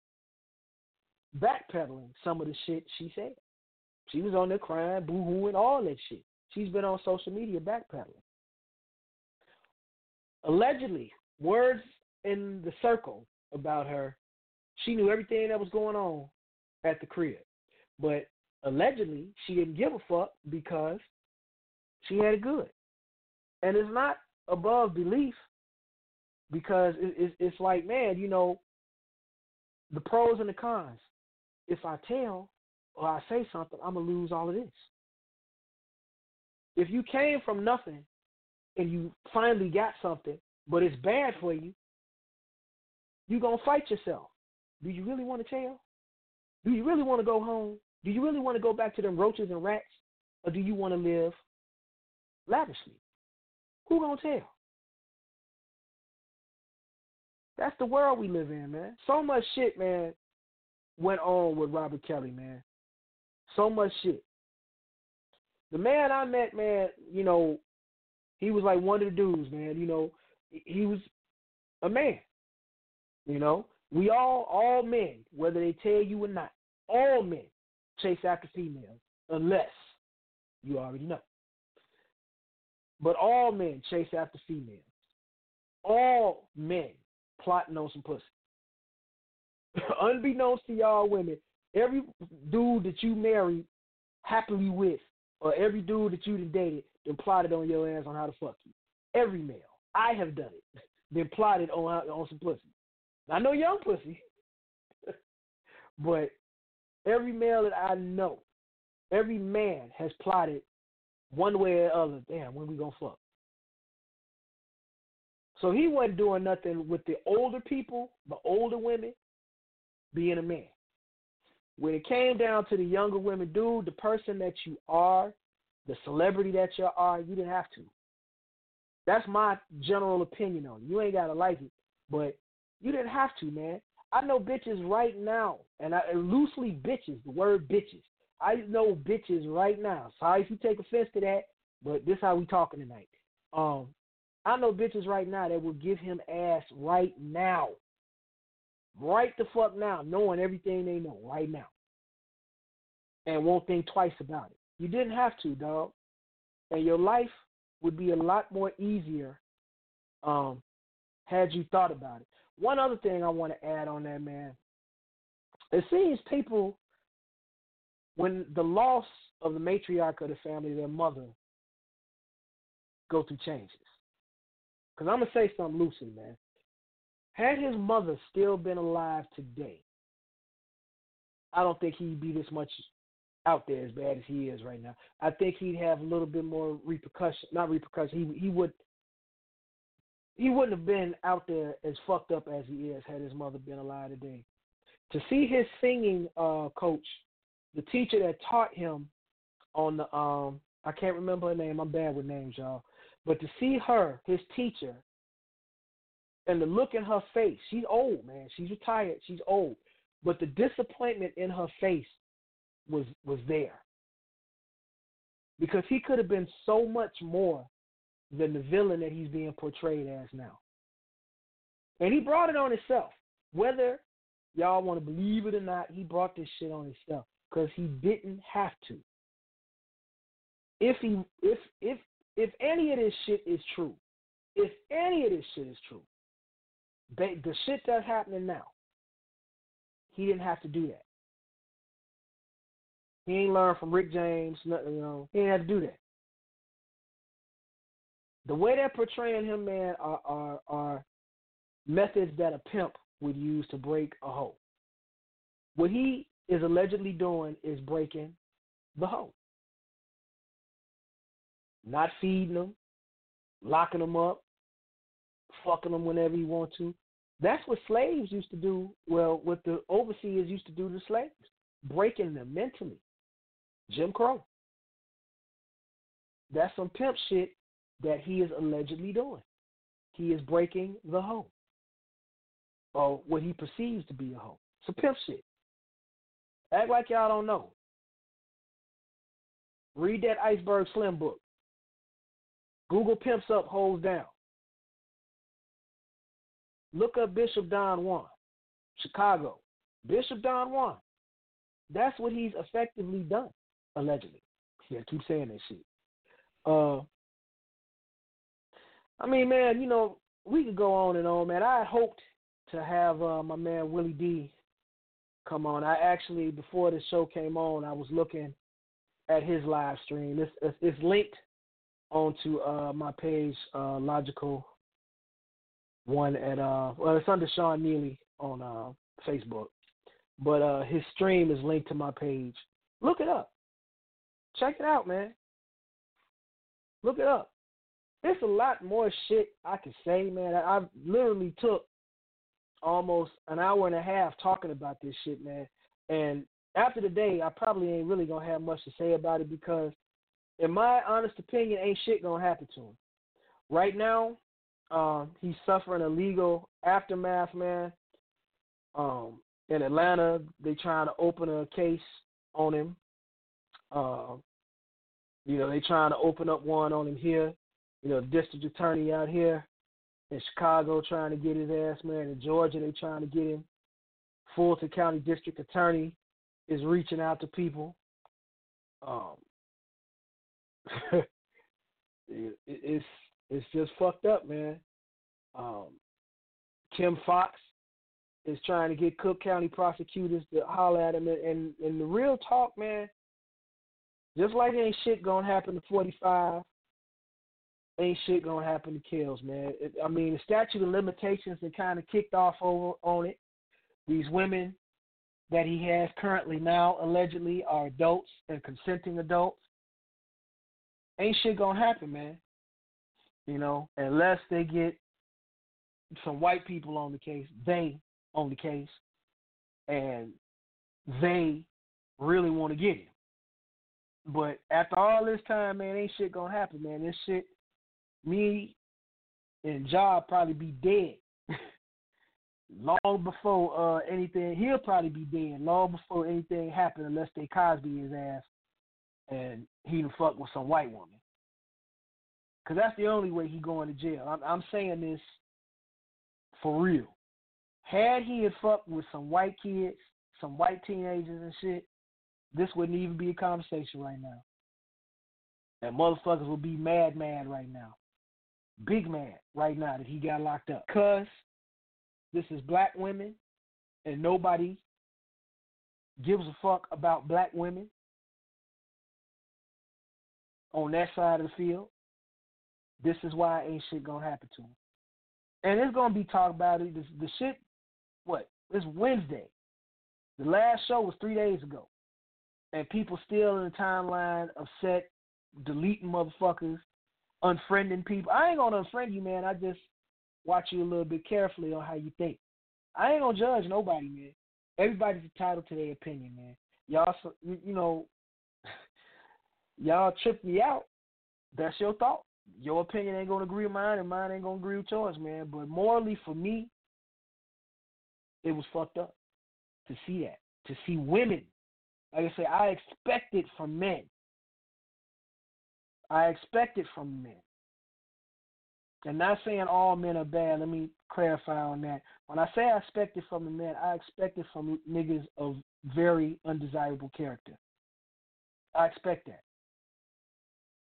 backpedaling some of the shit she said. She was on there crying, boo hooing, all that shit. She's been on social media backpedaling. Allegedly, words in the circle about her, she knew everything that was going on at the crib. But allegedly, she didn't give a fuck because she had it good. And it's not above belief because it's like, man, you know, the pros and the cons. If I tell or I say something, I'm going to lose all of this. If you came from nothing and you finally got something, but it's bad for you, you gonna fight yourself. Do you really want to tell? Do you really want to go home? Do you really want to go back to them roaches and rats? Or do you want to live lavishly? Who gonna tell? That's the world we live in, man. So much shit, man, went on with Robert Kelly, man. So much shit. The man I met, man, you know, he was like one of the dudes, man. You know, he was a man. You know, we all, all men, whether they tell you or not, all men chase after females, unless you already know. But all men chase after females. All men plotting on some pussy. [laughs] Unbeknownst to y'all women, every dude that you married happily with, or every dude that you dated, then plotted on your ass on how to fuck you. Every male. I have done it. [laughs] Been plotted on on some pussy. I know young pussy, [laughs] but every male that I know, every man has plotted one way or other. Damn, when we gonna fuck? So he wasn't doing nothing with the older people, the older women, being a man. When it came down to the younger women, dude, the person that you are, the celebrity that you are, you didn't have to. That's my general opinion on it. You ain't gotta like it, but you didn't have to, man. I know bitches right now, and I loosely bitches, the word bitches. I know bitches right now. Sorry if you take offense to that, but this how we talking tonight. Um, I know bitches right now that will give him ass right now. Right the fuck now, knowing everything they know right now. And won't think twice about it. You didn't have to, dog. And your life would be a lot more easier um, had you thought about it. One other thing I want to add on that, man. It seems people, when the loss of the matriarch of the family, their mother, go through changes. Because I'm going to say something loosely, man. Had his mother still been alive today, I don't think he'd be this much out there as bad as he is right now. I think he'd have a little bit more repercussion, not repercussion. He he would he wouldn't have been out there as fucked up as he is had his mother been alive today. To see his singing uh, coach, the teacher that taught him on the um I can't remember her name. I'm bad with names, y'all. But to see her, his teacher, and the look in her face, she's old, man. She's retired. She's old. But the disappointment in her face was was there. Because he could have been so much more than the villain that he's being portrayed as now. And he brought it on himself. Whether y'all want to believe it or not, he brought this shit on himself because he didn't have to. If he if if if any of this shit is true, if any of this shit is true, they, the shit that's happening now, he didn't have to do that. He ain't learned from Rick James, you know, he ain't had to do that the way they're portraying him, man, are, are, are methods that a pimp would use to break a hoe. What he is allegedly doing is breaking the hoe. Not feeding them, locking them up, fucking them whenever he want to. That's what slaves used to do. Well, what the overseers used to do to slaves, breaking them mentally. Jim Crow. That's some pimp shit that he is allegedly doing. He is breaking the home, or what he perceives to be a home. It's a pimp shit. Act like y'all don't know. Read that Iceberg Slim book. Google pimps up, holes down. Look up Bishop Don Juan, Chicago. Bishop Don Juan. That's what he's effectively done, allegedly. Yeah, keep saying that shit. Uh, I mean, man, you know, we could go on and on, man. I hoped to have uh, my man Willie D come on. I actually, before the show came on, I was looking at his live stream. It's, it's, linked onto uh, my page, uh, Logical One at uh, well, it's under Sean Neely on uh, Facebook, but uh, his stream is linked to my page. Look it up. Check it out, man. Look it up. There's a lot more shit I could say, man. I, I literally took almost an hour and a half talking about this shit, man. And after the day, I probably ain't really gonna have much to say about it because, in my honest opinion, ain't shit gonna happen to him. Right now, um, he's suffering a legal aftermath, man. Um, in Atlanta, they trying to open a case on him. Uh, you know, they trying to open up one on him here. You know, district attorney out here in Chicago trying to get his ass, man. In Georgia, they trying to get him. Fulton County District Attorney is reaching out to people. Um, [laughs] it, it's it's just fucked up, man. Um, Kim Foxx is trying to get Cook County prosecutors to holler at him, and and the real talk, man. Just like ain't shit gonna happen to 45, ain't shit gonna happen to Kells, man. It, I mean, the statute of limitations that kind of kicked off over on it. These women that he has currently now allegedly are adults and consenting adults. Ain't shit gonna happen, man. You know, unless they get some white people on the case, they on the case, and they really want to get him. But after all this time, man, ain't shit gonna happen, man. This shit, me and Job probably be dead [laughs] long before uh, anything. He'll probably be dead long before anything happened, unless they Cosby his ass and he done fuck with some white woman. Cause that's the only way he going to jail. I'm, I'm saying this for real. Had he had fucked with some white kids, some white teenagers and shit, this wouldn't even be a conversation right now. And motherfuckers would be mad, mad right now. Big mad right now that he got locked up. Cause this is black women and nobody gives a fuck about black women on that side of the field. This is why ain't shit gonna happen to him. And it's gonna be talked about it. The, the shit, what? It's Wednesday. The last show was three days ago and people still in the timeline upset, deleting motherfuckers, unfriending people. I ain't gonna unfriend you, man. I just watch you a little bit carefully on how you think. I ain't gonna judge nobody, man. Everybody's entitled to their opinion, man. Y'all, you know, [laughs] y'all trip me out. That's your thought. Your opinion ain't gonna agree with mine, and mine ain't gonna agree with yours, man. But morally, for me, it was fucked up to see that. To see women like I say, I expect it from men. I expect it from men. And not saying all men are bad. Let me clarify on that. When I say I expect it from the men, I expect it from niggas of very undesirable character. I expect that.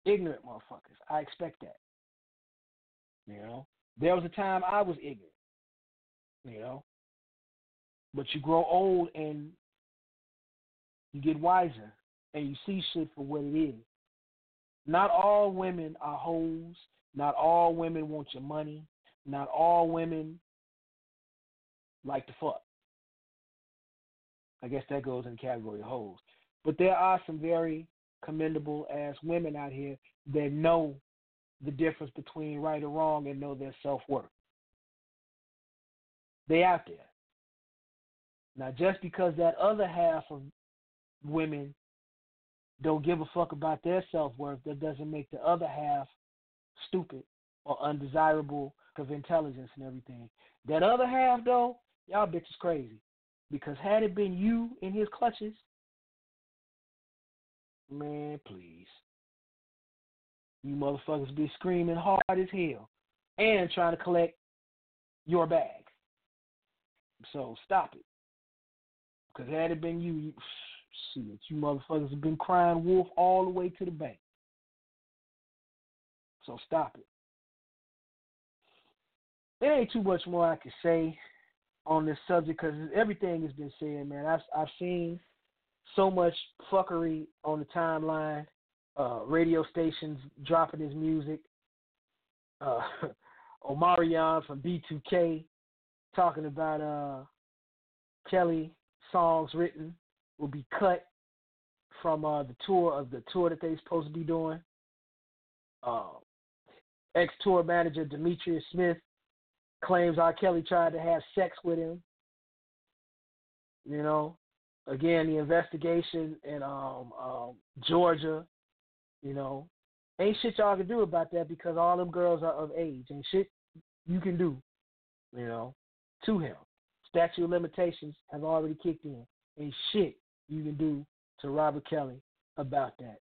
Ignorant motherfuckers. I expect that. You know? There was a time I was ignorant. You know? But you grow old and you get wiser and you see shit for what it is. Not all women are hoes. Not all women want your money. Not all women like to fuck. I guess that goes in the category of hoes. But there are some very commendable ass women out here that know the difference between right or wrong and know their self worth. They out there. Now just because that other half of women don't give a fuck about their self worth, that doesn't make the other half stupid or undesirable of intelligence and everything. That other half though, y'all bitches crazy. Because had it been you in his clutches, man, please. You motherfuckers be screaming hard as hell and trying to collect your bag. So stop it. Because had it been you, you Shit, you motherfuckers have been crying wolf all the way to the bank. So stop it. There ain't too much more I can say on this subject because everything has been said, man. I've I've seen so much fuckery on the timeline. Uh, radio stations dropping his music. Uh, [laughs] Omarion from B2K talking about uh, Kelly songs written will be cut from uh, the tour of the tour that they're supposed to be doing. Uh, Ex tour manager Demetrius Smith claims R. Kelly tried to have sex with him. You know, again, the investigation in um, um, Georgia, you know, ain't shit y'all can do about that because all them girls are of age. Ain't shit you can do, you know, to him. Statute of limitations have already kicked in. Ain't shit you can do to Robert Kelly about that.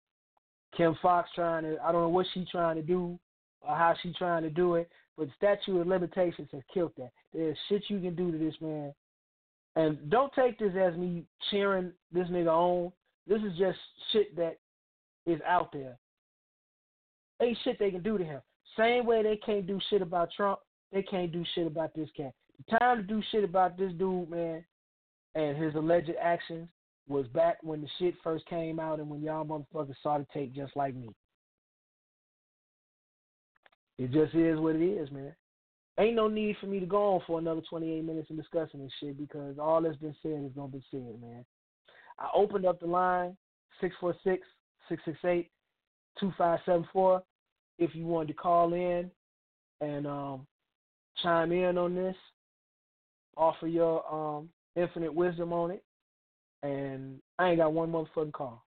Kim Foxx trying to, I don't know what she trying to do or how she trying to do it, but statute of limitations has killed that. There's shit you can do to this man. And don't take this as me cheering this nigga on. This is just shit that is out there. Ain't shit they can do to him. Same way they can't do shit about Trump, they can't do shit about this cat. The time to do shit about this dude, man, and his alleged actions was back when the shit first came out and when y'all motherfuckers saw the tape just like me. It just is what it is, man. Ain't no need for me to go on for another 28 minutes and discussing this shit because all that's been said is to be said, man. I opened up the line, 646 668 2574. If you wanted to call in and um, chime in on this, offer your um, infinite wisdom on it, and I ain't got one motherfucking call.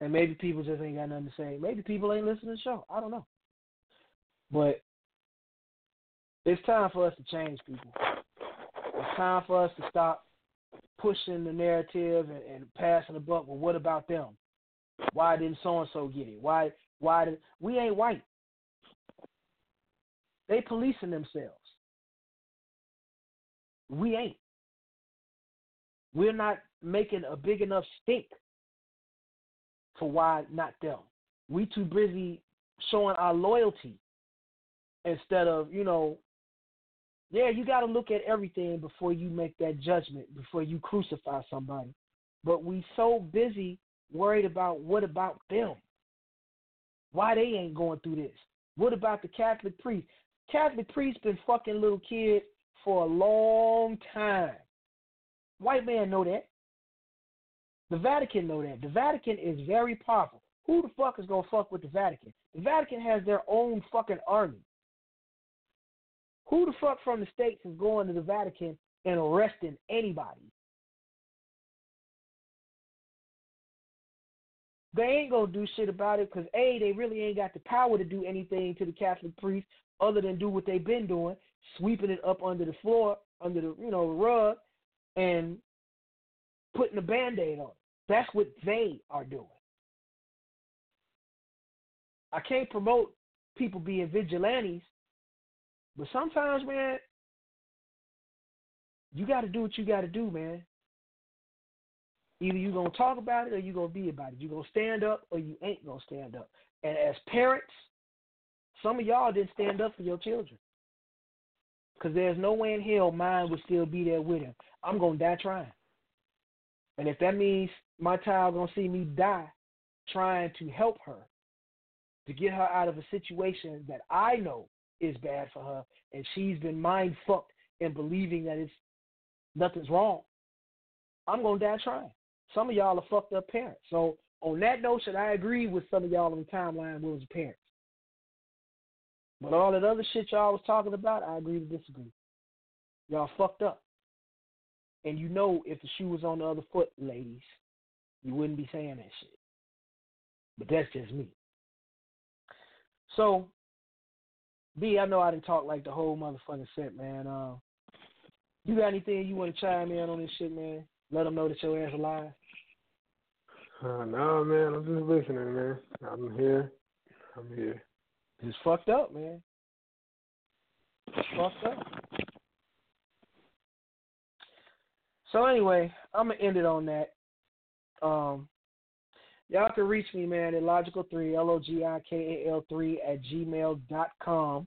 And maybe people just ain't got nothing to say. Maybe people ain't listening to the show. I don't know. But it's time for us to change people. It's time for us to stop pushing the narrative and, and passing the buck. Well, what about them? Why didn't so and so get it? Why why did we ain't white? They policing themselves. We ain't. We're not making a big enough stink for why not them. We too busy showing our loyalty instead of, you know, yeah, you got to look at everything before you make that judgment, before you crucify somebody. But we so busy worried about what about them? Why they ain't going through this? What about the Catholic priest? Catholic priest been fucking little kids for a long time. White man know that. The Vatican know that. The Vatican is very powerful. Who the fuck is gonna fuck with the Vatican? The Vatican has their own fucking army. Who the fuck from the states is going to the Vatican and arresting anybody? They ain't gonna do shit about it because a they really ain't got the power to do anything to the Catholic priests other than do what they've been doing, sweeping it up under the floor, under the you know rug, and putting a band-aid on it. That's what they are doing. I can't promote people being vigilantes, but sometimes, man, you got to do what you got to do, man. Either you're gonna talk about it or you're gonna be about it. You're gonna stand up or you ain't gonna stand up. And as parents, some of y'all didn't stand up for your children. Because there's no way in hell mine would still be there with him. I'm going to die trying. And if that means my child going to see me die trying to help her, to get her out of a situation that I know is bad for her, and she's been mind fucked in believing that it's nothing's wrong, I'm to die trying. Some of y'all are fucked up parents. So on that notion, I agree with some of y'all on the timeline was parents. But all that other shit y'all was talking about, I agree to disagree. Y'all fucked up. And you know if the shoe was on the other foot, ladies, you wouldn't be saying that shit. But that's just me. So, B, I know I didn't talk like the whole motherfucking set, man. Uh, you got anything you want to chime in on this shit, man? Let them know that your ass alive. Uh, no, man, I'm just listening, man. I'm here. I'm here. It's fucked up, man. It's fucked up. So anyway, I'm gonna end it on that. Um, y'all can reach me, man, at logikal3, L O G I K A L 3 at gmail dot com.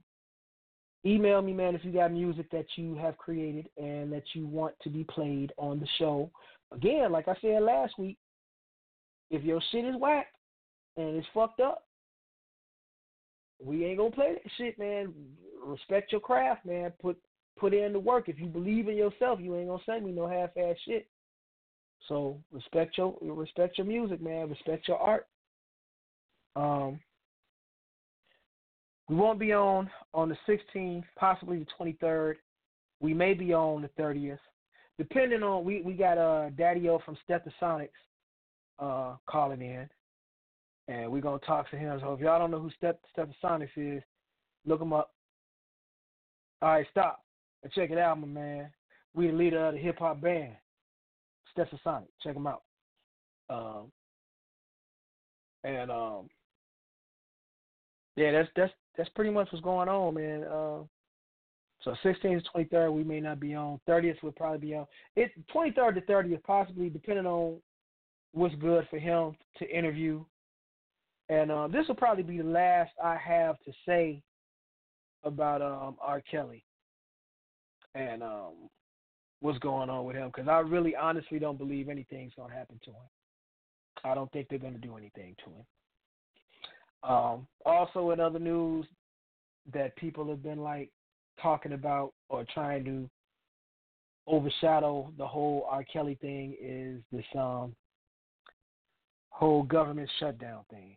Email me, man, if you got music that you have created and that you want to be played on the show. Again, like I said last week, if your shit is whack and it's fucked up, we ain't gonna play that shit, man. Respect your craft, man. Put put in the work. If you believe in yourself, you ain't gonna send me no half ass shit. So respect your respect your music, man. Respect your art. Um, We won't be on on the 16th, possibly the 23rd. We may be on the 30th, depending on we we got uh Daddy O from Stetsasonics uh calling in, and we're gonna talk to him. So if y'all don't know who Steth- Stetsasonics is, look him up. All right, stop and check it out, my man. We the leader of the hip hop band, Stetsasonic. Check him out. Um, and um, yeah, that's that's that's pretty much what's going on, man. Uh, so 16th to 23rd, we may not be on. 30th will probably be on. It 23rd to 30th, possibly depending on what's good for him to interview. And um, this will probably be the last I have to say about um, R. Kelly and um, what's going on with him because I really honestly don't believe anything's going to happen to him. I don't think they're going to do anything to him. Um, also, in other news that people have been like talking about or trying to overshadow the whole R. Kelly thing is this um whole government shutdown thing.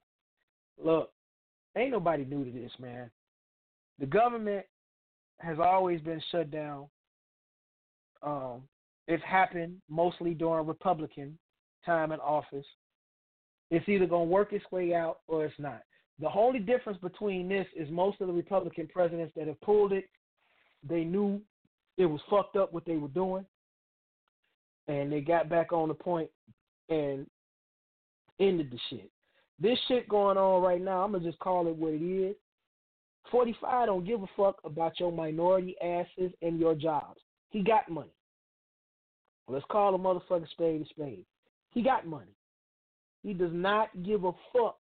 Look, ain't nobody new to this, man. The government has always been shut down. Um, it's happened mostly during Republican time in office. It's either going to work its way out or it's not. The only difference between this is most of the Republican presidents that have pulled it, they knew it was fucked up what they were doing, and they got back on the point and ended the shit. This shit going on right now, I'm gonna just call it what it is. 45 don't give a fuck about your minority asses and your jobs. He got money. Let's call a motherfucker spade a spade. He got money. He does not give a fuck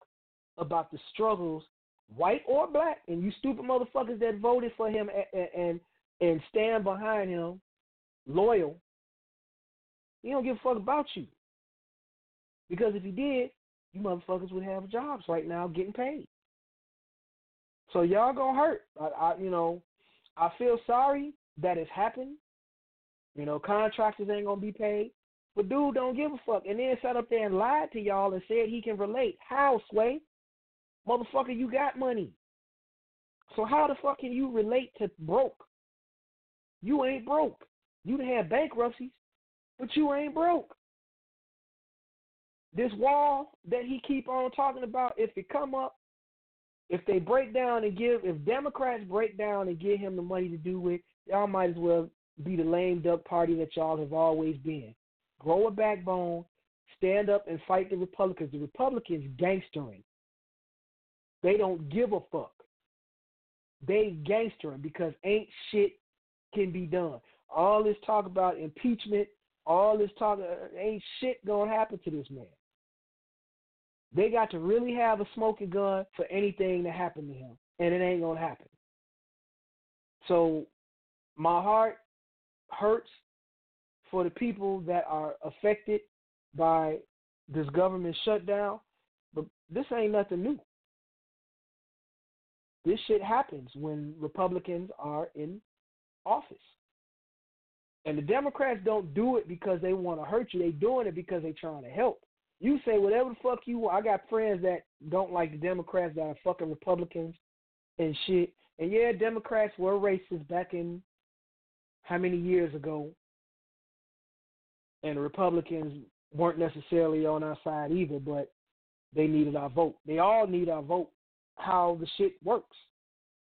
about the struggles, white or black, and you stupid motherfuckers that voted for him and and, and stand behind him, loyal. He don't give a fuck about you. Because if he did, you motherfuckers would have jobs right now getting paid. So y'all gonna hurt. I, I you know, I feel sorry that it's happened. You know, contractors ain't gonna be paid. But dude don't give a fuck. And then sat up there and lied to y'all and said he can relate. How, Sway? Motherfucker, you got money. So how the fuck can you relate to broke? You ain't broke. You had bankruptcies, but you ain't broke. This wall that he keep on talking about, if it come up, if they break down and give, if Democrats break down and give him the money to do it, y'all might as well be the lame duck party that y'all have always been. Grow a backbone, stand up and fight the Republicans. The Republicans gangstering. They don't give a fuck. They gangstering because ain't shit can be done. All this talk about impeachment, all this talk uh, ain't shit gonna happen to this man. They got to really have a smoking gun for anything to happen to him, and it ain't gonna happen. So my heart hurts for the people that are affected by this government shutdown, but this ain't nothing new. This shit happens when Republicans are in office. And the Democrats don't do it because they want to hurt you. They doing it because they trying to help. You say whatever the fuck you want. I got friends that don't like the Democrats that are fucking Republicans and shit. And yeah, Democrats were racist back in how many years ago. And Republicans weren't necessarily on our side either, but they needed our vote. They all need our vote how the shit works.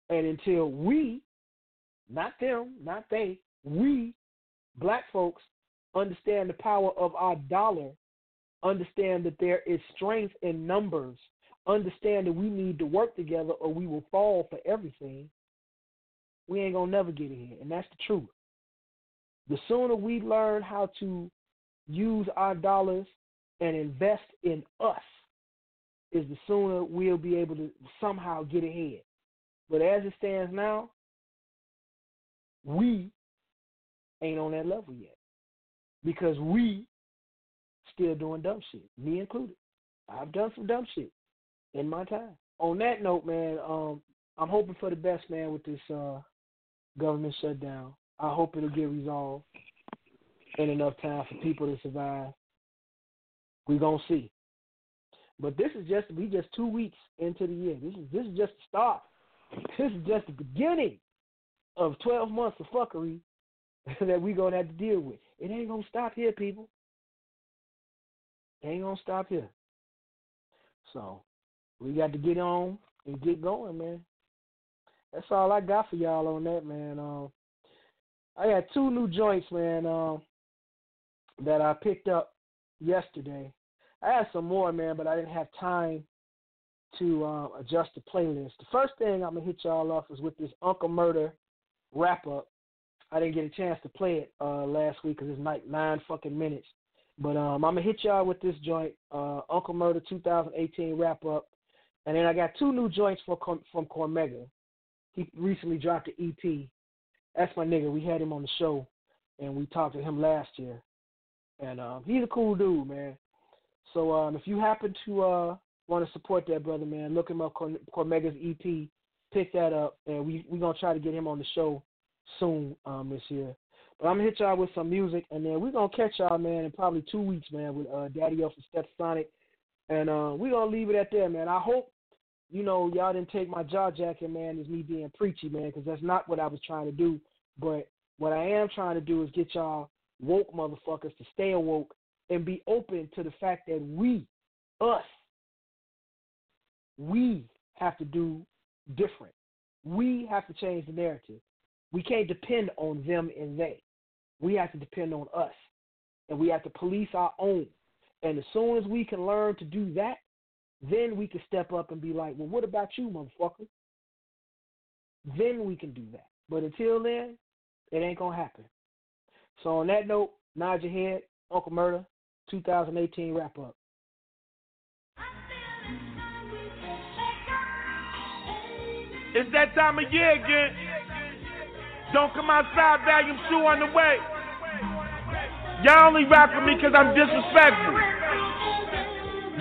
And until we, not them, not they, we, black folks, understand the power of our dollar, understand that there is strength in numbers, understand that we need to work together or we will fall for everything, we ain't gonna never get in here. And that's the truth. The sooner we learn how to use our dollars and invest in us, is the sooner we'll be able to somehow get ahead. But as it stands now, we ain't on that level yet because we still doing dumb shit, me included. I've done some dumb shit in my time. On that note, man, um, I'm hoping for the best, man, with this uh, government shutdown. I hope it'll get resolved in enough time for people to survive. We gonna see. But this is just we just two weeks into the year. This is this is just the start. [laughs] this is just the beginning of 12 months of fuckery [laughs] that we're to have to deal with. It ain't to stop here, people. It ain't to stop here. So we got to get on and get going, man. That's all I got for y'all on that, man. Um, I got two new joints, man, um, that I picked up yesterday. I had some more, man, but I didn't have time to uh, adjust the playlist. The first thing I'm gonna hit y'all off is with this Uncle Murder wrap up. I didn't get a chance to play it uh, last week because it's like nine fucking minutes. But um, I'm gonna hit y'all with this joint, uh, Uncle Murder 2018 wrap up, and then I got two new joints from from Cormega. He recently dropped an EP. That's my nigga. We had him on the show, and we talked to him last year, and um, he's a cool dude, man. So um, if you happen to uh, want to support that brother, man, look him up. Cormega's EP, pick that up, and we we gonna try to get him on the show soon um, this year. But I'm gonna hit y'all with some music, and then we're gonna catch y'all, man, in probably two weeks, man, with uh, Daddy Elf and Step Sonic, and uh, we're gonna leave it at that, man. I hope you know y'all didn't take my jaw jacking, man, is me being preachy, man, because that's not what I was trying to do. But what I am trying to do is get y'all woke motherfuckers to stay awoke and be open to the fact that we, us, we have to do different. We have to change the narrative. We can't depend on them and they. We have to depend on us. And we have to police our own. And as soon as we can learn to do that, then we can step up and be like, well, what about you, motherfucker? Then we can do that. But until then, it ain't going to happen. So on that note, nod your head, Uncle Murder, 2018 wrap up. It's that time of year again. Don't come outside, volume two on the way. Y'all only rock with me because I'm disrespectful.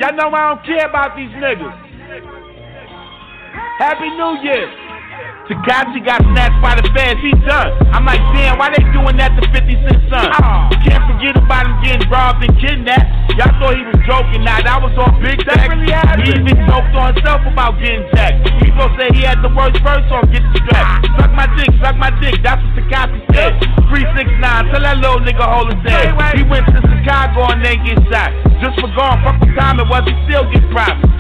Y'all know I don't care about these niggas. Happy New Year. Tekashi got snatched by the feds, he done. I'm like, damn, why they doing that to 50 Cent son? Can't forget about him getting robbed and kidnapped. Y'all thought he was joking, now that was all big tech. Really he even joked on himself about getting jacked. People say he had the worst verse on Get the Strap. Suck my dick, suck my dick, that's what Tekashi said. 369, tell that little nigga hold his head. He went to Chicago and then get shot. Just for going, fuck the time it was, he still get profit.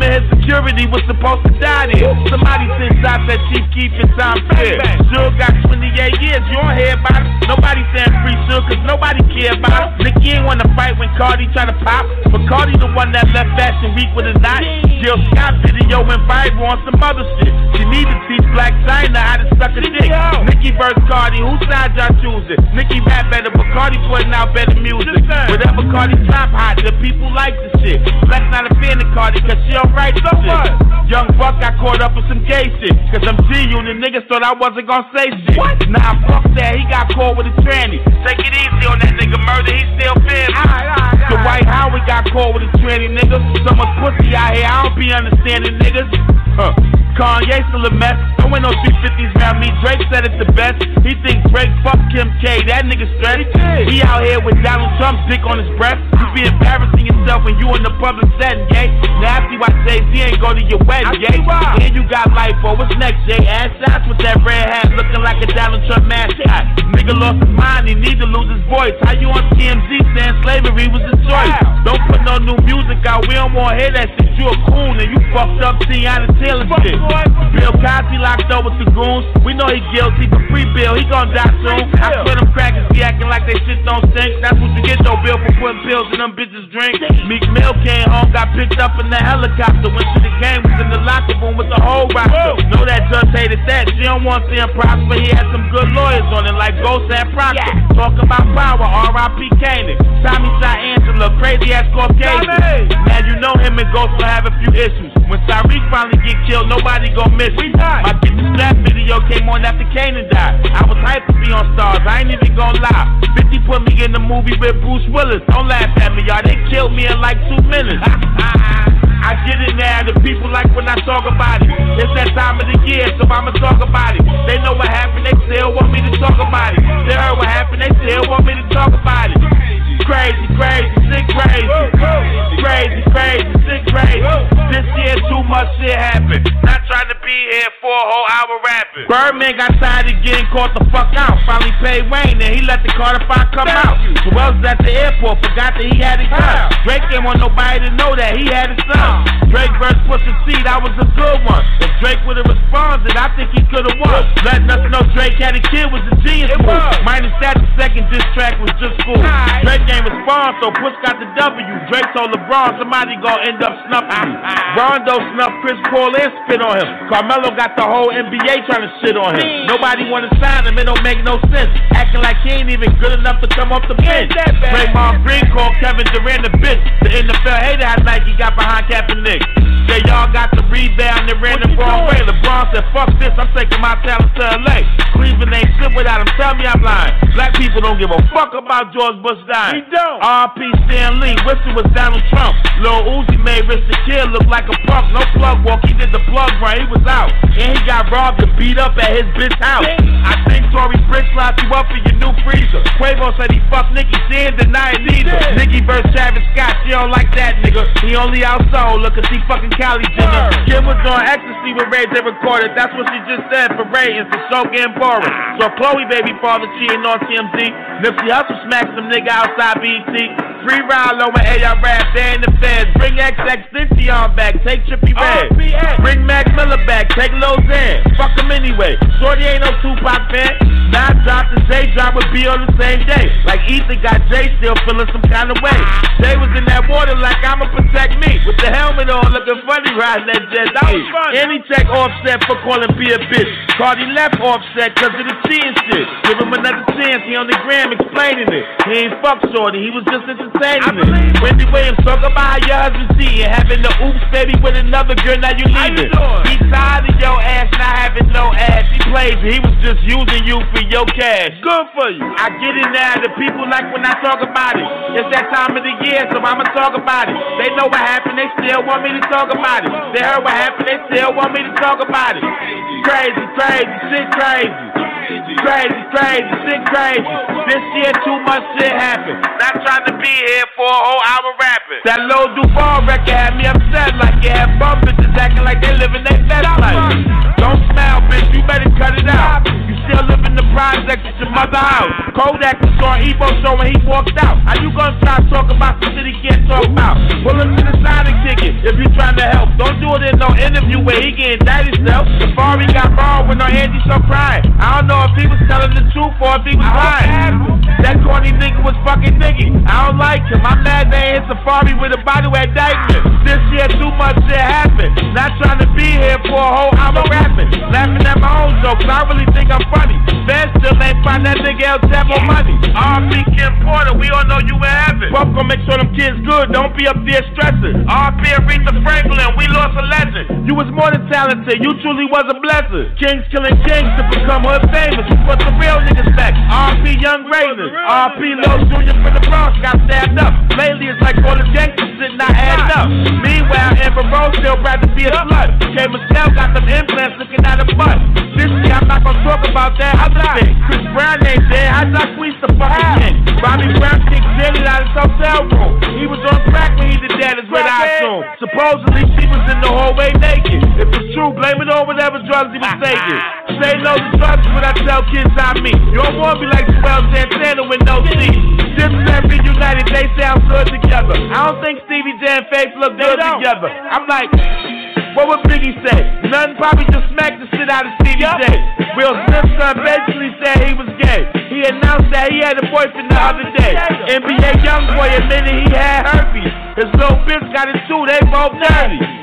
His security was supposed to die there. Somebody sent shots at Chief Keef in Times Square. Suge got 28 years, you don't hear about it. Nobody saying free Suge, cause nobody care about it. Nicki ain't wanna fight when Cardi try to pop. But Cardi the one that left Fashion Week with a knot. Jill Scott video went viral on some other shit. She need to teach Blac Chyna how to suck a dick. Nicki versus Cardi, whose side y'all choosing? Nicki rap better, but Cardi putting out better music. Whatever Cardi top hot, the people like the shit. Black's not a fan of Cardi, cause she alright, so what? Young Buck got caught up with some gay shit. Cause I'm G unit niggas thought I wasn't gonna say shit. What? Nah, fuck that, he got caught with a tranny. Take it easy on that nigga murder, he still family. The Dwight Howard got caught with a tranny, nigga. So much pussy out here, I don't be understanding niggas. Huh. Kanye still a mess. Don't win no 350s around me. Drake said it the best. He thinks Drake fuck Kim K. That nigga stressed. He, he out here with Donald Trump's dick on his breast. You be embarrassing yourself when you in the public setting, gay. Nasty why Jay Z ain't go to your wedding, gay. And you got life for what's next, Jay? Ass shots with that red hat looking like a Donald Trump mascot. Nigga lost his mind, he need to lose his voice. How you on TMZ saying slavery was a choice? Don't put no new music out, we don't wanna hear that shit. You a coon and you fucked up Teyana Taylor shit. Bill Cosby locked up with the goons. We know he guilty, but free Bill, he gon' die soon. I swear them crackers be acting like they shit don't stink. That's what you get though, Bill, for putting pills in them bitches' drink. Meek Mill came home, got picked up in the helicopter. Went to the game, was in the locker room with the whole roster. Know that judge hated that. She don't want to see him prosper. He had some good lawyers on it, like Ghost and Proctor. Yeah. Talking about power, R.I.P. Kanan. Tommy shot Angela, crazy ass Caucasian. Man, you know him and Ghost will have a few issues. When Tariq finally get killed, nobody gon' miss me. My Get the Strap video came on after Kanan died. I was hyped to be on stars, I ain't even gon' lie. 50 put me in the movie with Bruce Willis. Don't laugh at me, y'all. They killed me in like two minutes. [laughs] I get it now, the people like when I talk about it. It's that time of the year, so I'ma talk about it. They know what happened, they still want me to talk about it. They heard what happened, they still want me to talk about it. Crazy, crazy, sick, crazy. Crazy, crazy, sick, crazy. This year too much shit happened. Not trying to be here for a whole hour rapping. Birdman got tired of getting caught the fuck out. Finally paid Wayne, and he let the Carter Five come out. Juelz was at the airport, forgot that he had a gun. Drake didn't want nobody to know that he had a son. Drake versus Pusha T, that was a good one. If Drake would have responded, I think he could have won. Letting us know Drake had a kid was a genius move. Minus that, the second diss track was just cool. Drake ain't respond, so Push got the W. Drake told LeBron somebody gonna end up snuffing you. Rondo snuffed Chris Paul and spit on him. Carmelo got the whole NBA trying to shit on him. Nobody wanna sign him, it don't make no sense. Acting like he ain't even good enough to come off the bench. Draymond Green called Kevin Durant a bitch. The NFL hated how Nike got behind Kaepernick. Say y'all got the rebound and ran the wrong way. LeBron said, fuck this, I'm taking my talent to LA. Cleveland ain't shit without him, tell me I'm lying. Black people don't give a fuck about George Bush dying. We don't. R.P. Stan Lee, it was Donald Trump. Lil Uzi made Rich the Kid look like a punk. No plug walk, he did the plug run, he was out. And he got robbed and beat up at his bitch house. I think Tory Bricks locked you up for your new freezer. Quavo said he fucked Nicki, she ain't denying neither. Nicki versus Travis Scott, she don't like that nigga. He only out solo cause he fucking Kylie Jenner. Kim was on ecstasy with Ray they recorded. That's what she just said for ratings. The show getting boring. So Khloe baby father cheating on TMZ. Nipsey Hussle smacked some nigga outside BET. Free Rilo and AR rap, they in the feds. Bring XXXTentacion back, take Trippy oh. Red. Bring Mac Miller back, take Lil Xan. Fuck him anyway. Shorty ain't no Tupac fan. Not drop the J drop would be on the same day. Like Ethan got Jay still feeling some kind of way. Jay was in that water like I'ma protect me. With the helmet on, looking funny riding that jet. That was fun. And he check offset for calling B a bitch. Cardi left offset cause of the cheating shit. Give him another chance, he on the gram explaining it. He ain't fuck shorty, he was just entertaining it. Wendy Williams talk about how your husband cheating. Having the oops baby with another girl, now you leaving. He tired of your ass not having no ass. He plays, he was just using you for your cash. Good for you. I get it now, the people like when I talk about it. It's that time of the year, so I'ma talk about it. They know what happened, they still want me to talk about it. They heard what happened, they still want me to talk about it. Crazy, crazy, shit crazy. Crazy, crazy, shit crazy. This year too much shit happened. Not trying to be here for a whole hour rapping. That Lil Duval record had me upset like it had bum bitches acting like they living their best life. Don't smile, bitch, you better cut it out. You still live in the projects at your mother house. Kodak was on Evo show when he walked out. How you gonna try to talk about some shit he can't talk about? Pull him to the side and kick if you trying to help. Don't do it in no interview where he can indict himself. Safari got wrong when no Andy so crying. I don't know if he was telling the truth or if he was lying. That corny nigga was fucking nigga. I don't like him. I'm mad they hit Safari with a body at Dyckman. This year too much shit happened. Not trying to be here for a whole hour rapping. Laughing at my own jokes. I really think I'm funny. Fans still ain't find that have more money. R.P. Kim Porter, we all know you in heaven. Pop gonna make sure them kids good. Don't be up there stressing. R.P. Aretha Franklin, we lost a legend. You was more than talented. You truly was a blessing. Kings killing kings to become hood famous. You put the real niggas back. R.P. Young Raven. R.P. Lil Jr. from the Bronx got stabbed up. Lately it's like all the gangsters sitting not adding up. Meanwhile, Amber Rose still rather be a slut. K. Michelle got them implants looking at her butt. This year I'm not gonna talk about that other thing. Chris Brown ain't did I the fucking king? Bobby Brown kicked Jenny out of his hotel room. He was on crack when he did that, is what I assume. Supposedly she was in the hallway naked. If it's true, blame it on whatever drugs he was taking. Say no to drugs when I tell kids I meet. You don't wanna be like Juelz Santana with no teeth. Dipset reunited, they sound good together. I don't think Stevie J and Faith look good together. I'm like, what would Biggie say? Nothing probably just smacked the shit out of Stevie J. Will Smith's son basically said he was gay. He announced that he had a boyfriend the other day. NBA young Youngboy admitted he had herpes. His little bitch got it too, they both dirty.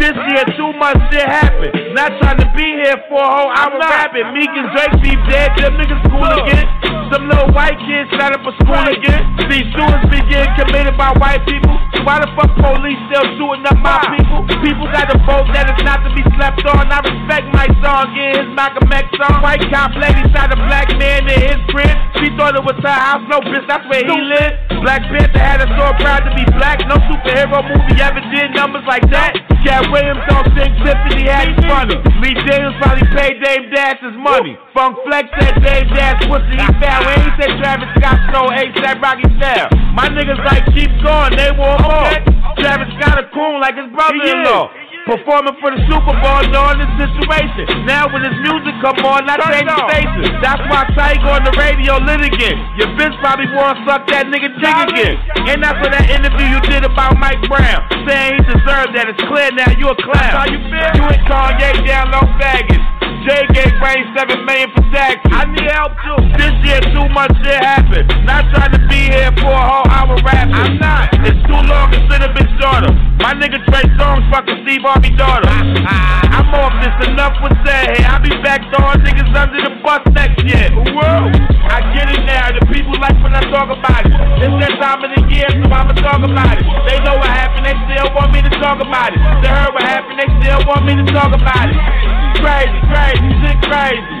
This year too much shit happened. Not trying to be here for a whole hour I'm rapping. Meek and Drake be dead, them niggas school again. Some little white kids set up a school again. These shootings be getting committed by white people. So why the fuck police still shooting up my people? People got to vote that it's not to be slept on. I respect my song, getting his Malcolm X song. White cop lady shot a black man in his crib. She thought it was her house. No bitch, that's where he lived. Black Panther had us so proud to be black. No superhero movie ever did numbers like that. Katt Williams don't think Tiffany Haddish funny. Lee James probably paid Dame Dash his money. Funk Flex said Dame Dash pussy he found. When he said Travis Scott stole ASAP Rocky style. My niggas like keep going, they want more. Travis Scott a coon like his brother-in-law. Performing for the Super Bowl, knowing the situation. Now when his music come on, I change the faces. That's why Tiger on the radio lit again. Your bitch probably wanna suck that nigga dick again. And that's for that interview you did about Mike Brown. Saying he deserved that. It's clear now you a clown. How you feel? You and Kanye down low baggage. Jay gave seven million for taxes. I need help too. This year too much shit happened. Not trying to be here for a whole hour rapping. I'm not. It's too long to sit a bitch shorter. My nigga Trey Songz fucking Steve Harvey daughter. [laughs] I'm off this. Enough was said. Hey, I'll be back throwing niggas under the bus next year. Whoa. I get it now. The people like when I talk about it. It's that time of the year, so I'ma talk about it. They know what happened. They still want me to talk about it. They heard what happened. They still want me to talk about it. Crazy, crazy, shit crazy.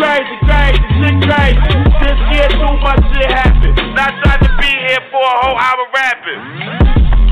Crazy, crazy, shit crazy. This year too much shit happened. Not trying to be here for a whole hour rapping.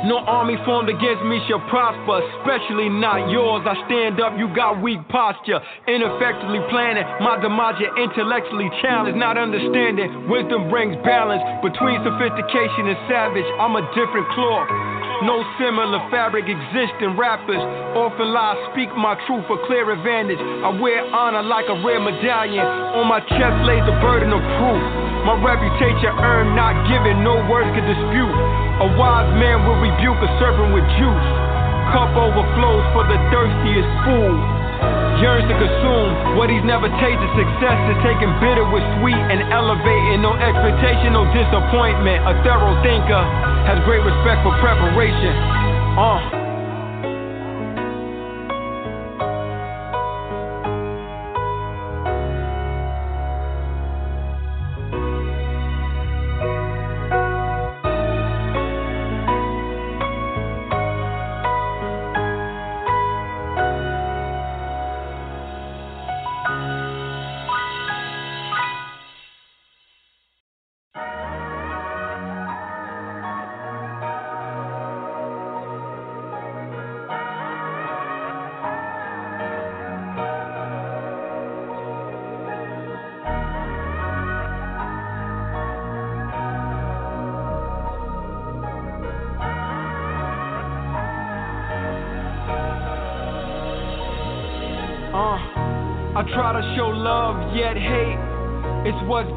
No army formed against me shall prosper, especially not yours. I stand up, you got weak posture. Ineffectively planning my demise, intellectually challenged, not understanding. Wisdom brings balance between sophistication and savage. I'm a different cloth. No similar fabric exists in rappers. Often lies speak my truth for clear advantage. I wear honor like a rare medallion. On my chest lays the burden of proof. My reputation earned, not given, no words can dispute. A wise man will rebuke a serpent with juice. Cup overflows for the thirstiest fool. Yearns to consume what he's never tasted. Success is taking bitter with sweet and elevating. No expectation, no disappointment. A thorough thinker has great respect for preparation. Uh.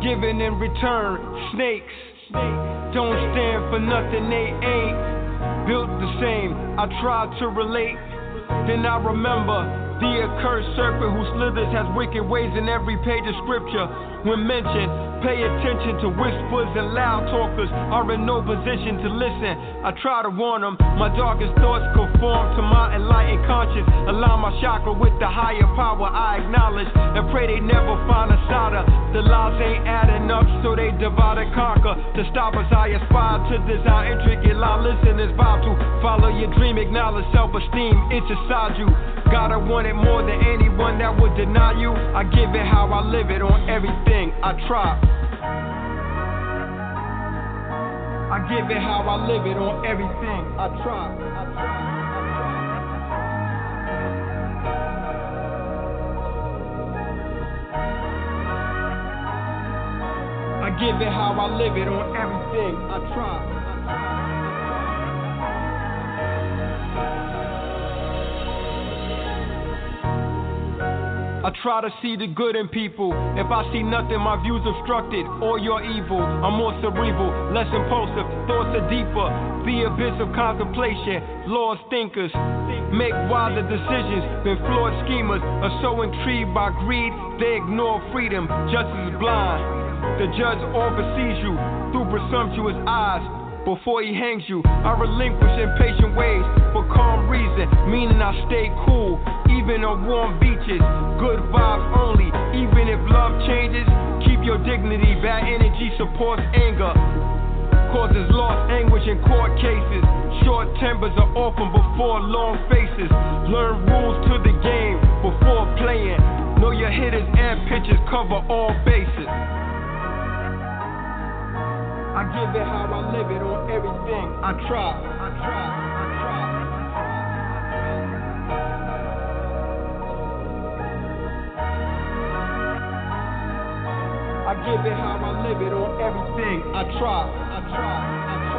Given in return. Snakes don't stand for nothing they ain't. Built the same, I tried to relate. Then I remember the accursed serpent who slithers has wicked ways in every page of scripture. When mentioned, pay attention to whispers and loud talkers are in no position to listen. I try to warn them, my darkest thoughts conform to my enlightened conscience. Align my chakra with the higher power I acknowledge and pray they never find a solder. The lies ain't adding up, so they divide and conquer. To stop us, I aspire to design intricate line. Listen, it's vital follow your dream, acknowledge self esteem, it's inside you. Gotta want it more than anyone that would deny you. I give it how I live it on everything I try. I give it how I live it on everything I try. I try. I give it how I live it on everything I try. I try to see the good in people. If I see nothing, my view's obstructed, or you're evil. I'm more cerebral, less impulsive, thoughts are deeper. The abyss of contemplation, lost thinkers make wiser decisions than flawed schemers. Are so intrigued by greed, they ignore freedom. Justice is blind. The judge oversees you through presumptuous eyes. Before he hangs you. I relinquish impatient ways for calm reason, meaning I stay cool, even on warm beaches. Good vibes only, even if love changes. Keep your dignity, bad energy supports anger. Causes lost anguish in court cases. Short tempers are often before long faces. Learn rules to the game before playing. Know your hitters and pitchers cover all bases. I give it how I live it on everything. I try, I try, I give it how I live it on everything. I try, I try, I try.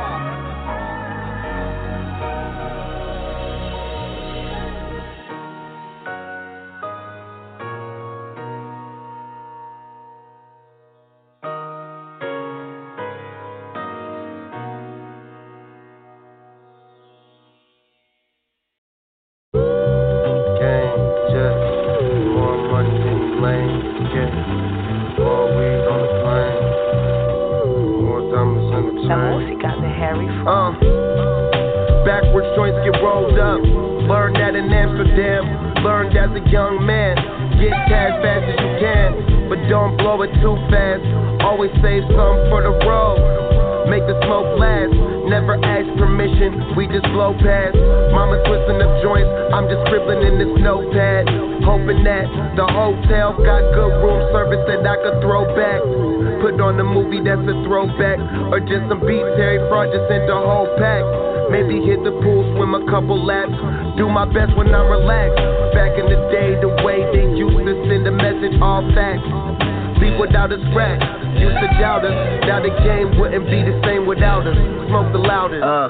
Just some beats Harry Fraud just sent the whole pack. Maybe hit the pool, swim a couple laps. Do my best when I'm relaxed. Back in the day, the way they used to send a message, all facts. Leave without a scratch. Used to doubt us. Now the game wouldn't be the same without us. Smoke the loudest. Uh,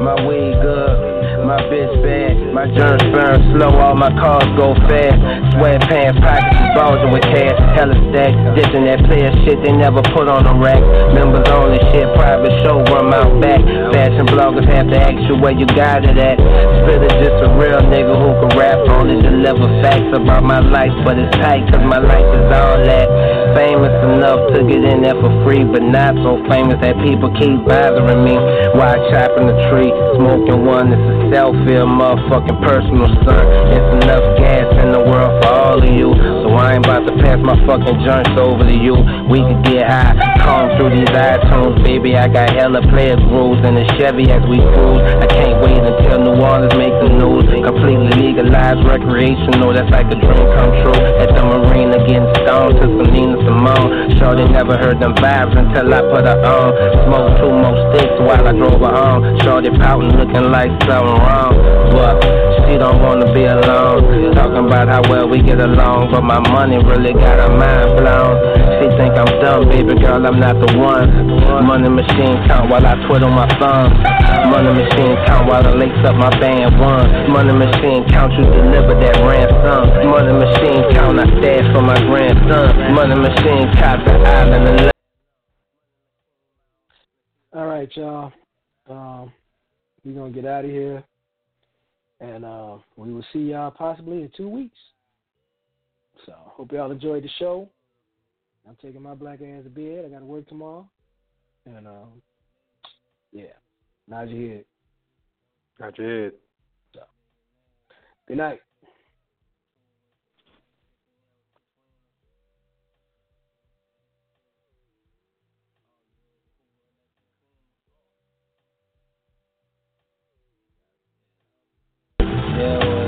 my weed good, my bitch bad, my germs burn slow, all my cars go fast. Sweatpants, pockets is bulging with cash, hella stack. Ditching that player shit they never put on a rack. Members only shit, private show, run out back. Fashion bloggers have to ask you where you got it at. Spitter just a real nigga who can rap, on only deliver facts about my life, but it's tight cause my life is all that. Famous enough to get in there for free, but not so famous that people keep bothering me. While chopping the tree, smoking one, it's a selfie, a motherfucking personal son. It's enough gas in the world for all of you, so I ain't about to pass my fucking joints over to you. We could get high, comb through these iTunes, baby. I got hella player grooves in the Chevy as we cruise. I can't wait until New Orleans make the news. Completely legalized, recreational, that's like a dream come true. At the marina, getting stoned to some Nina Simone. Shorty never heard them vibes until I put her on. Smoke two more sticks while I drove her home. Shorty pouting, looking like something wrong. But she don't wanna be alone. Talking about how well we get along, but my money really got her mind blown. She think I'm dumb, baby girl, I'm not the one. Money machine count while I twiddle my thumb. Money machine count while I lace up my band one. Money machine count you deliver that ransom. Money machine count I stash for my grandson. Money machine count the island and All right, y'all. Um, we're gonna get out of here, and uh, we will see y'all possibly in two weeks. So hope y'all enjoyed the show. I'm taking my black ass to bed. I got to work tomorrow. And um, yeah, nod your head. Nod your head. So, good night. Yeah.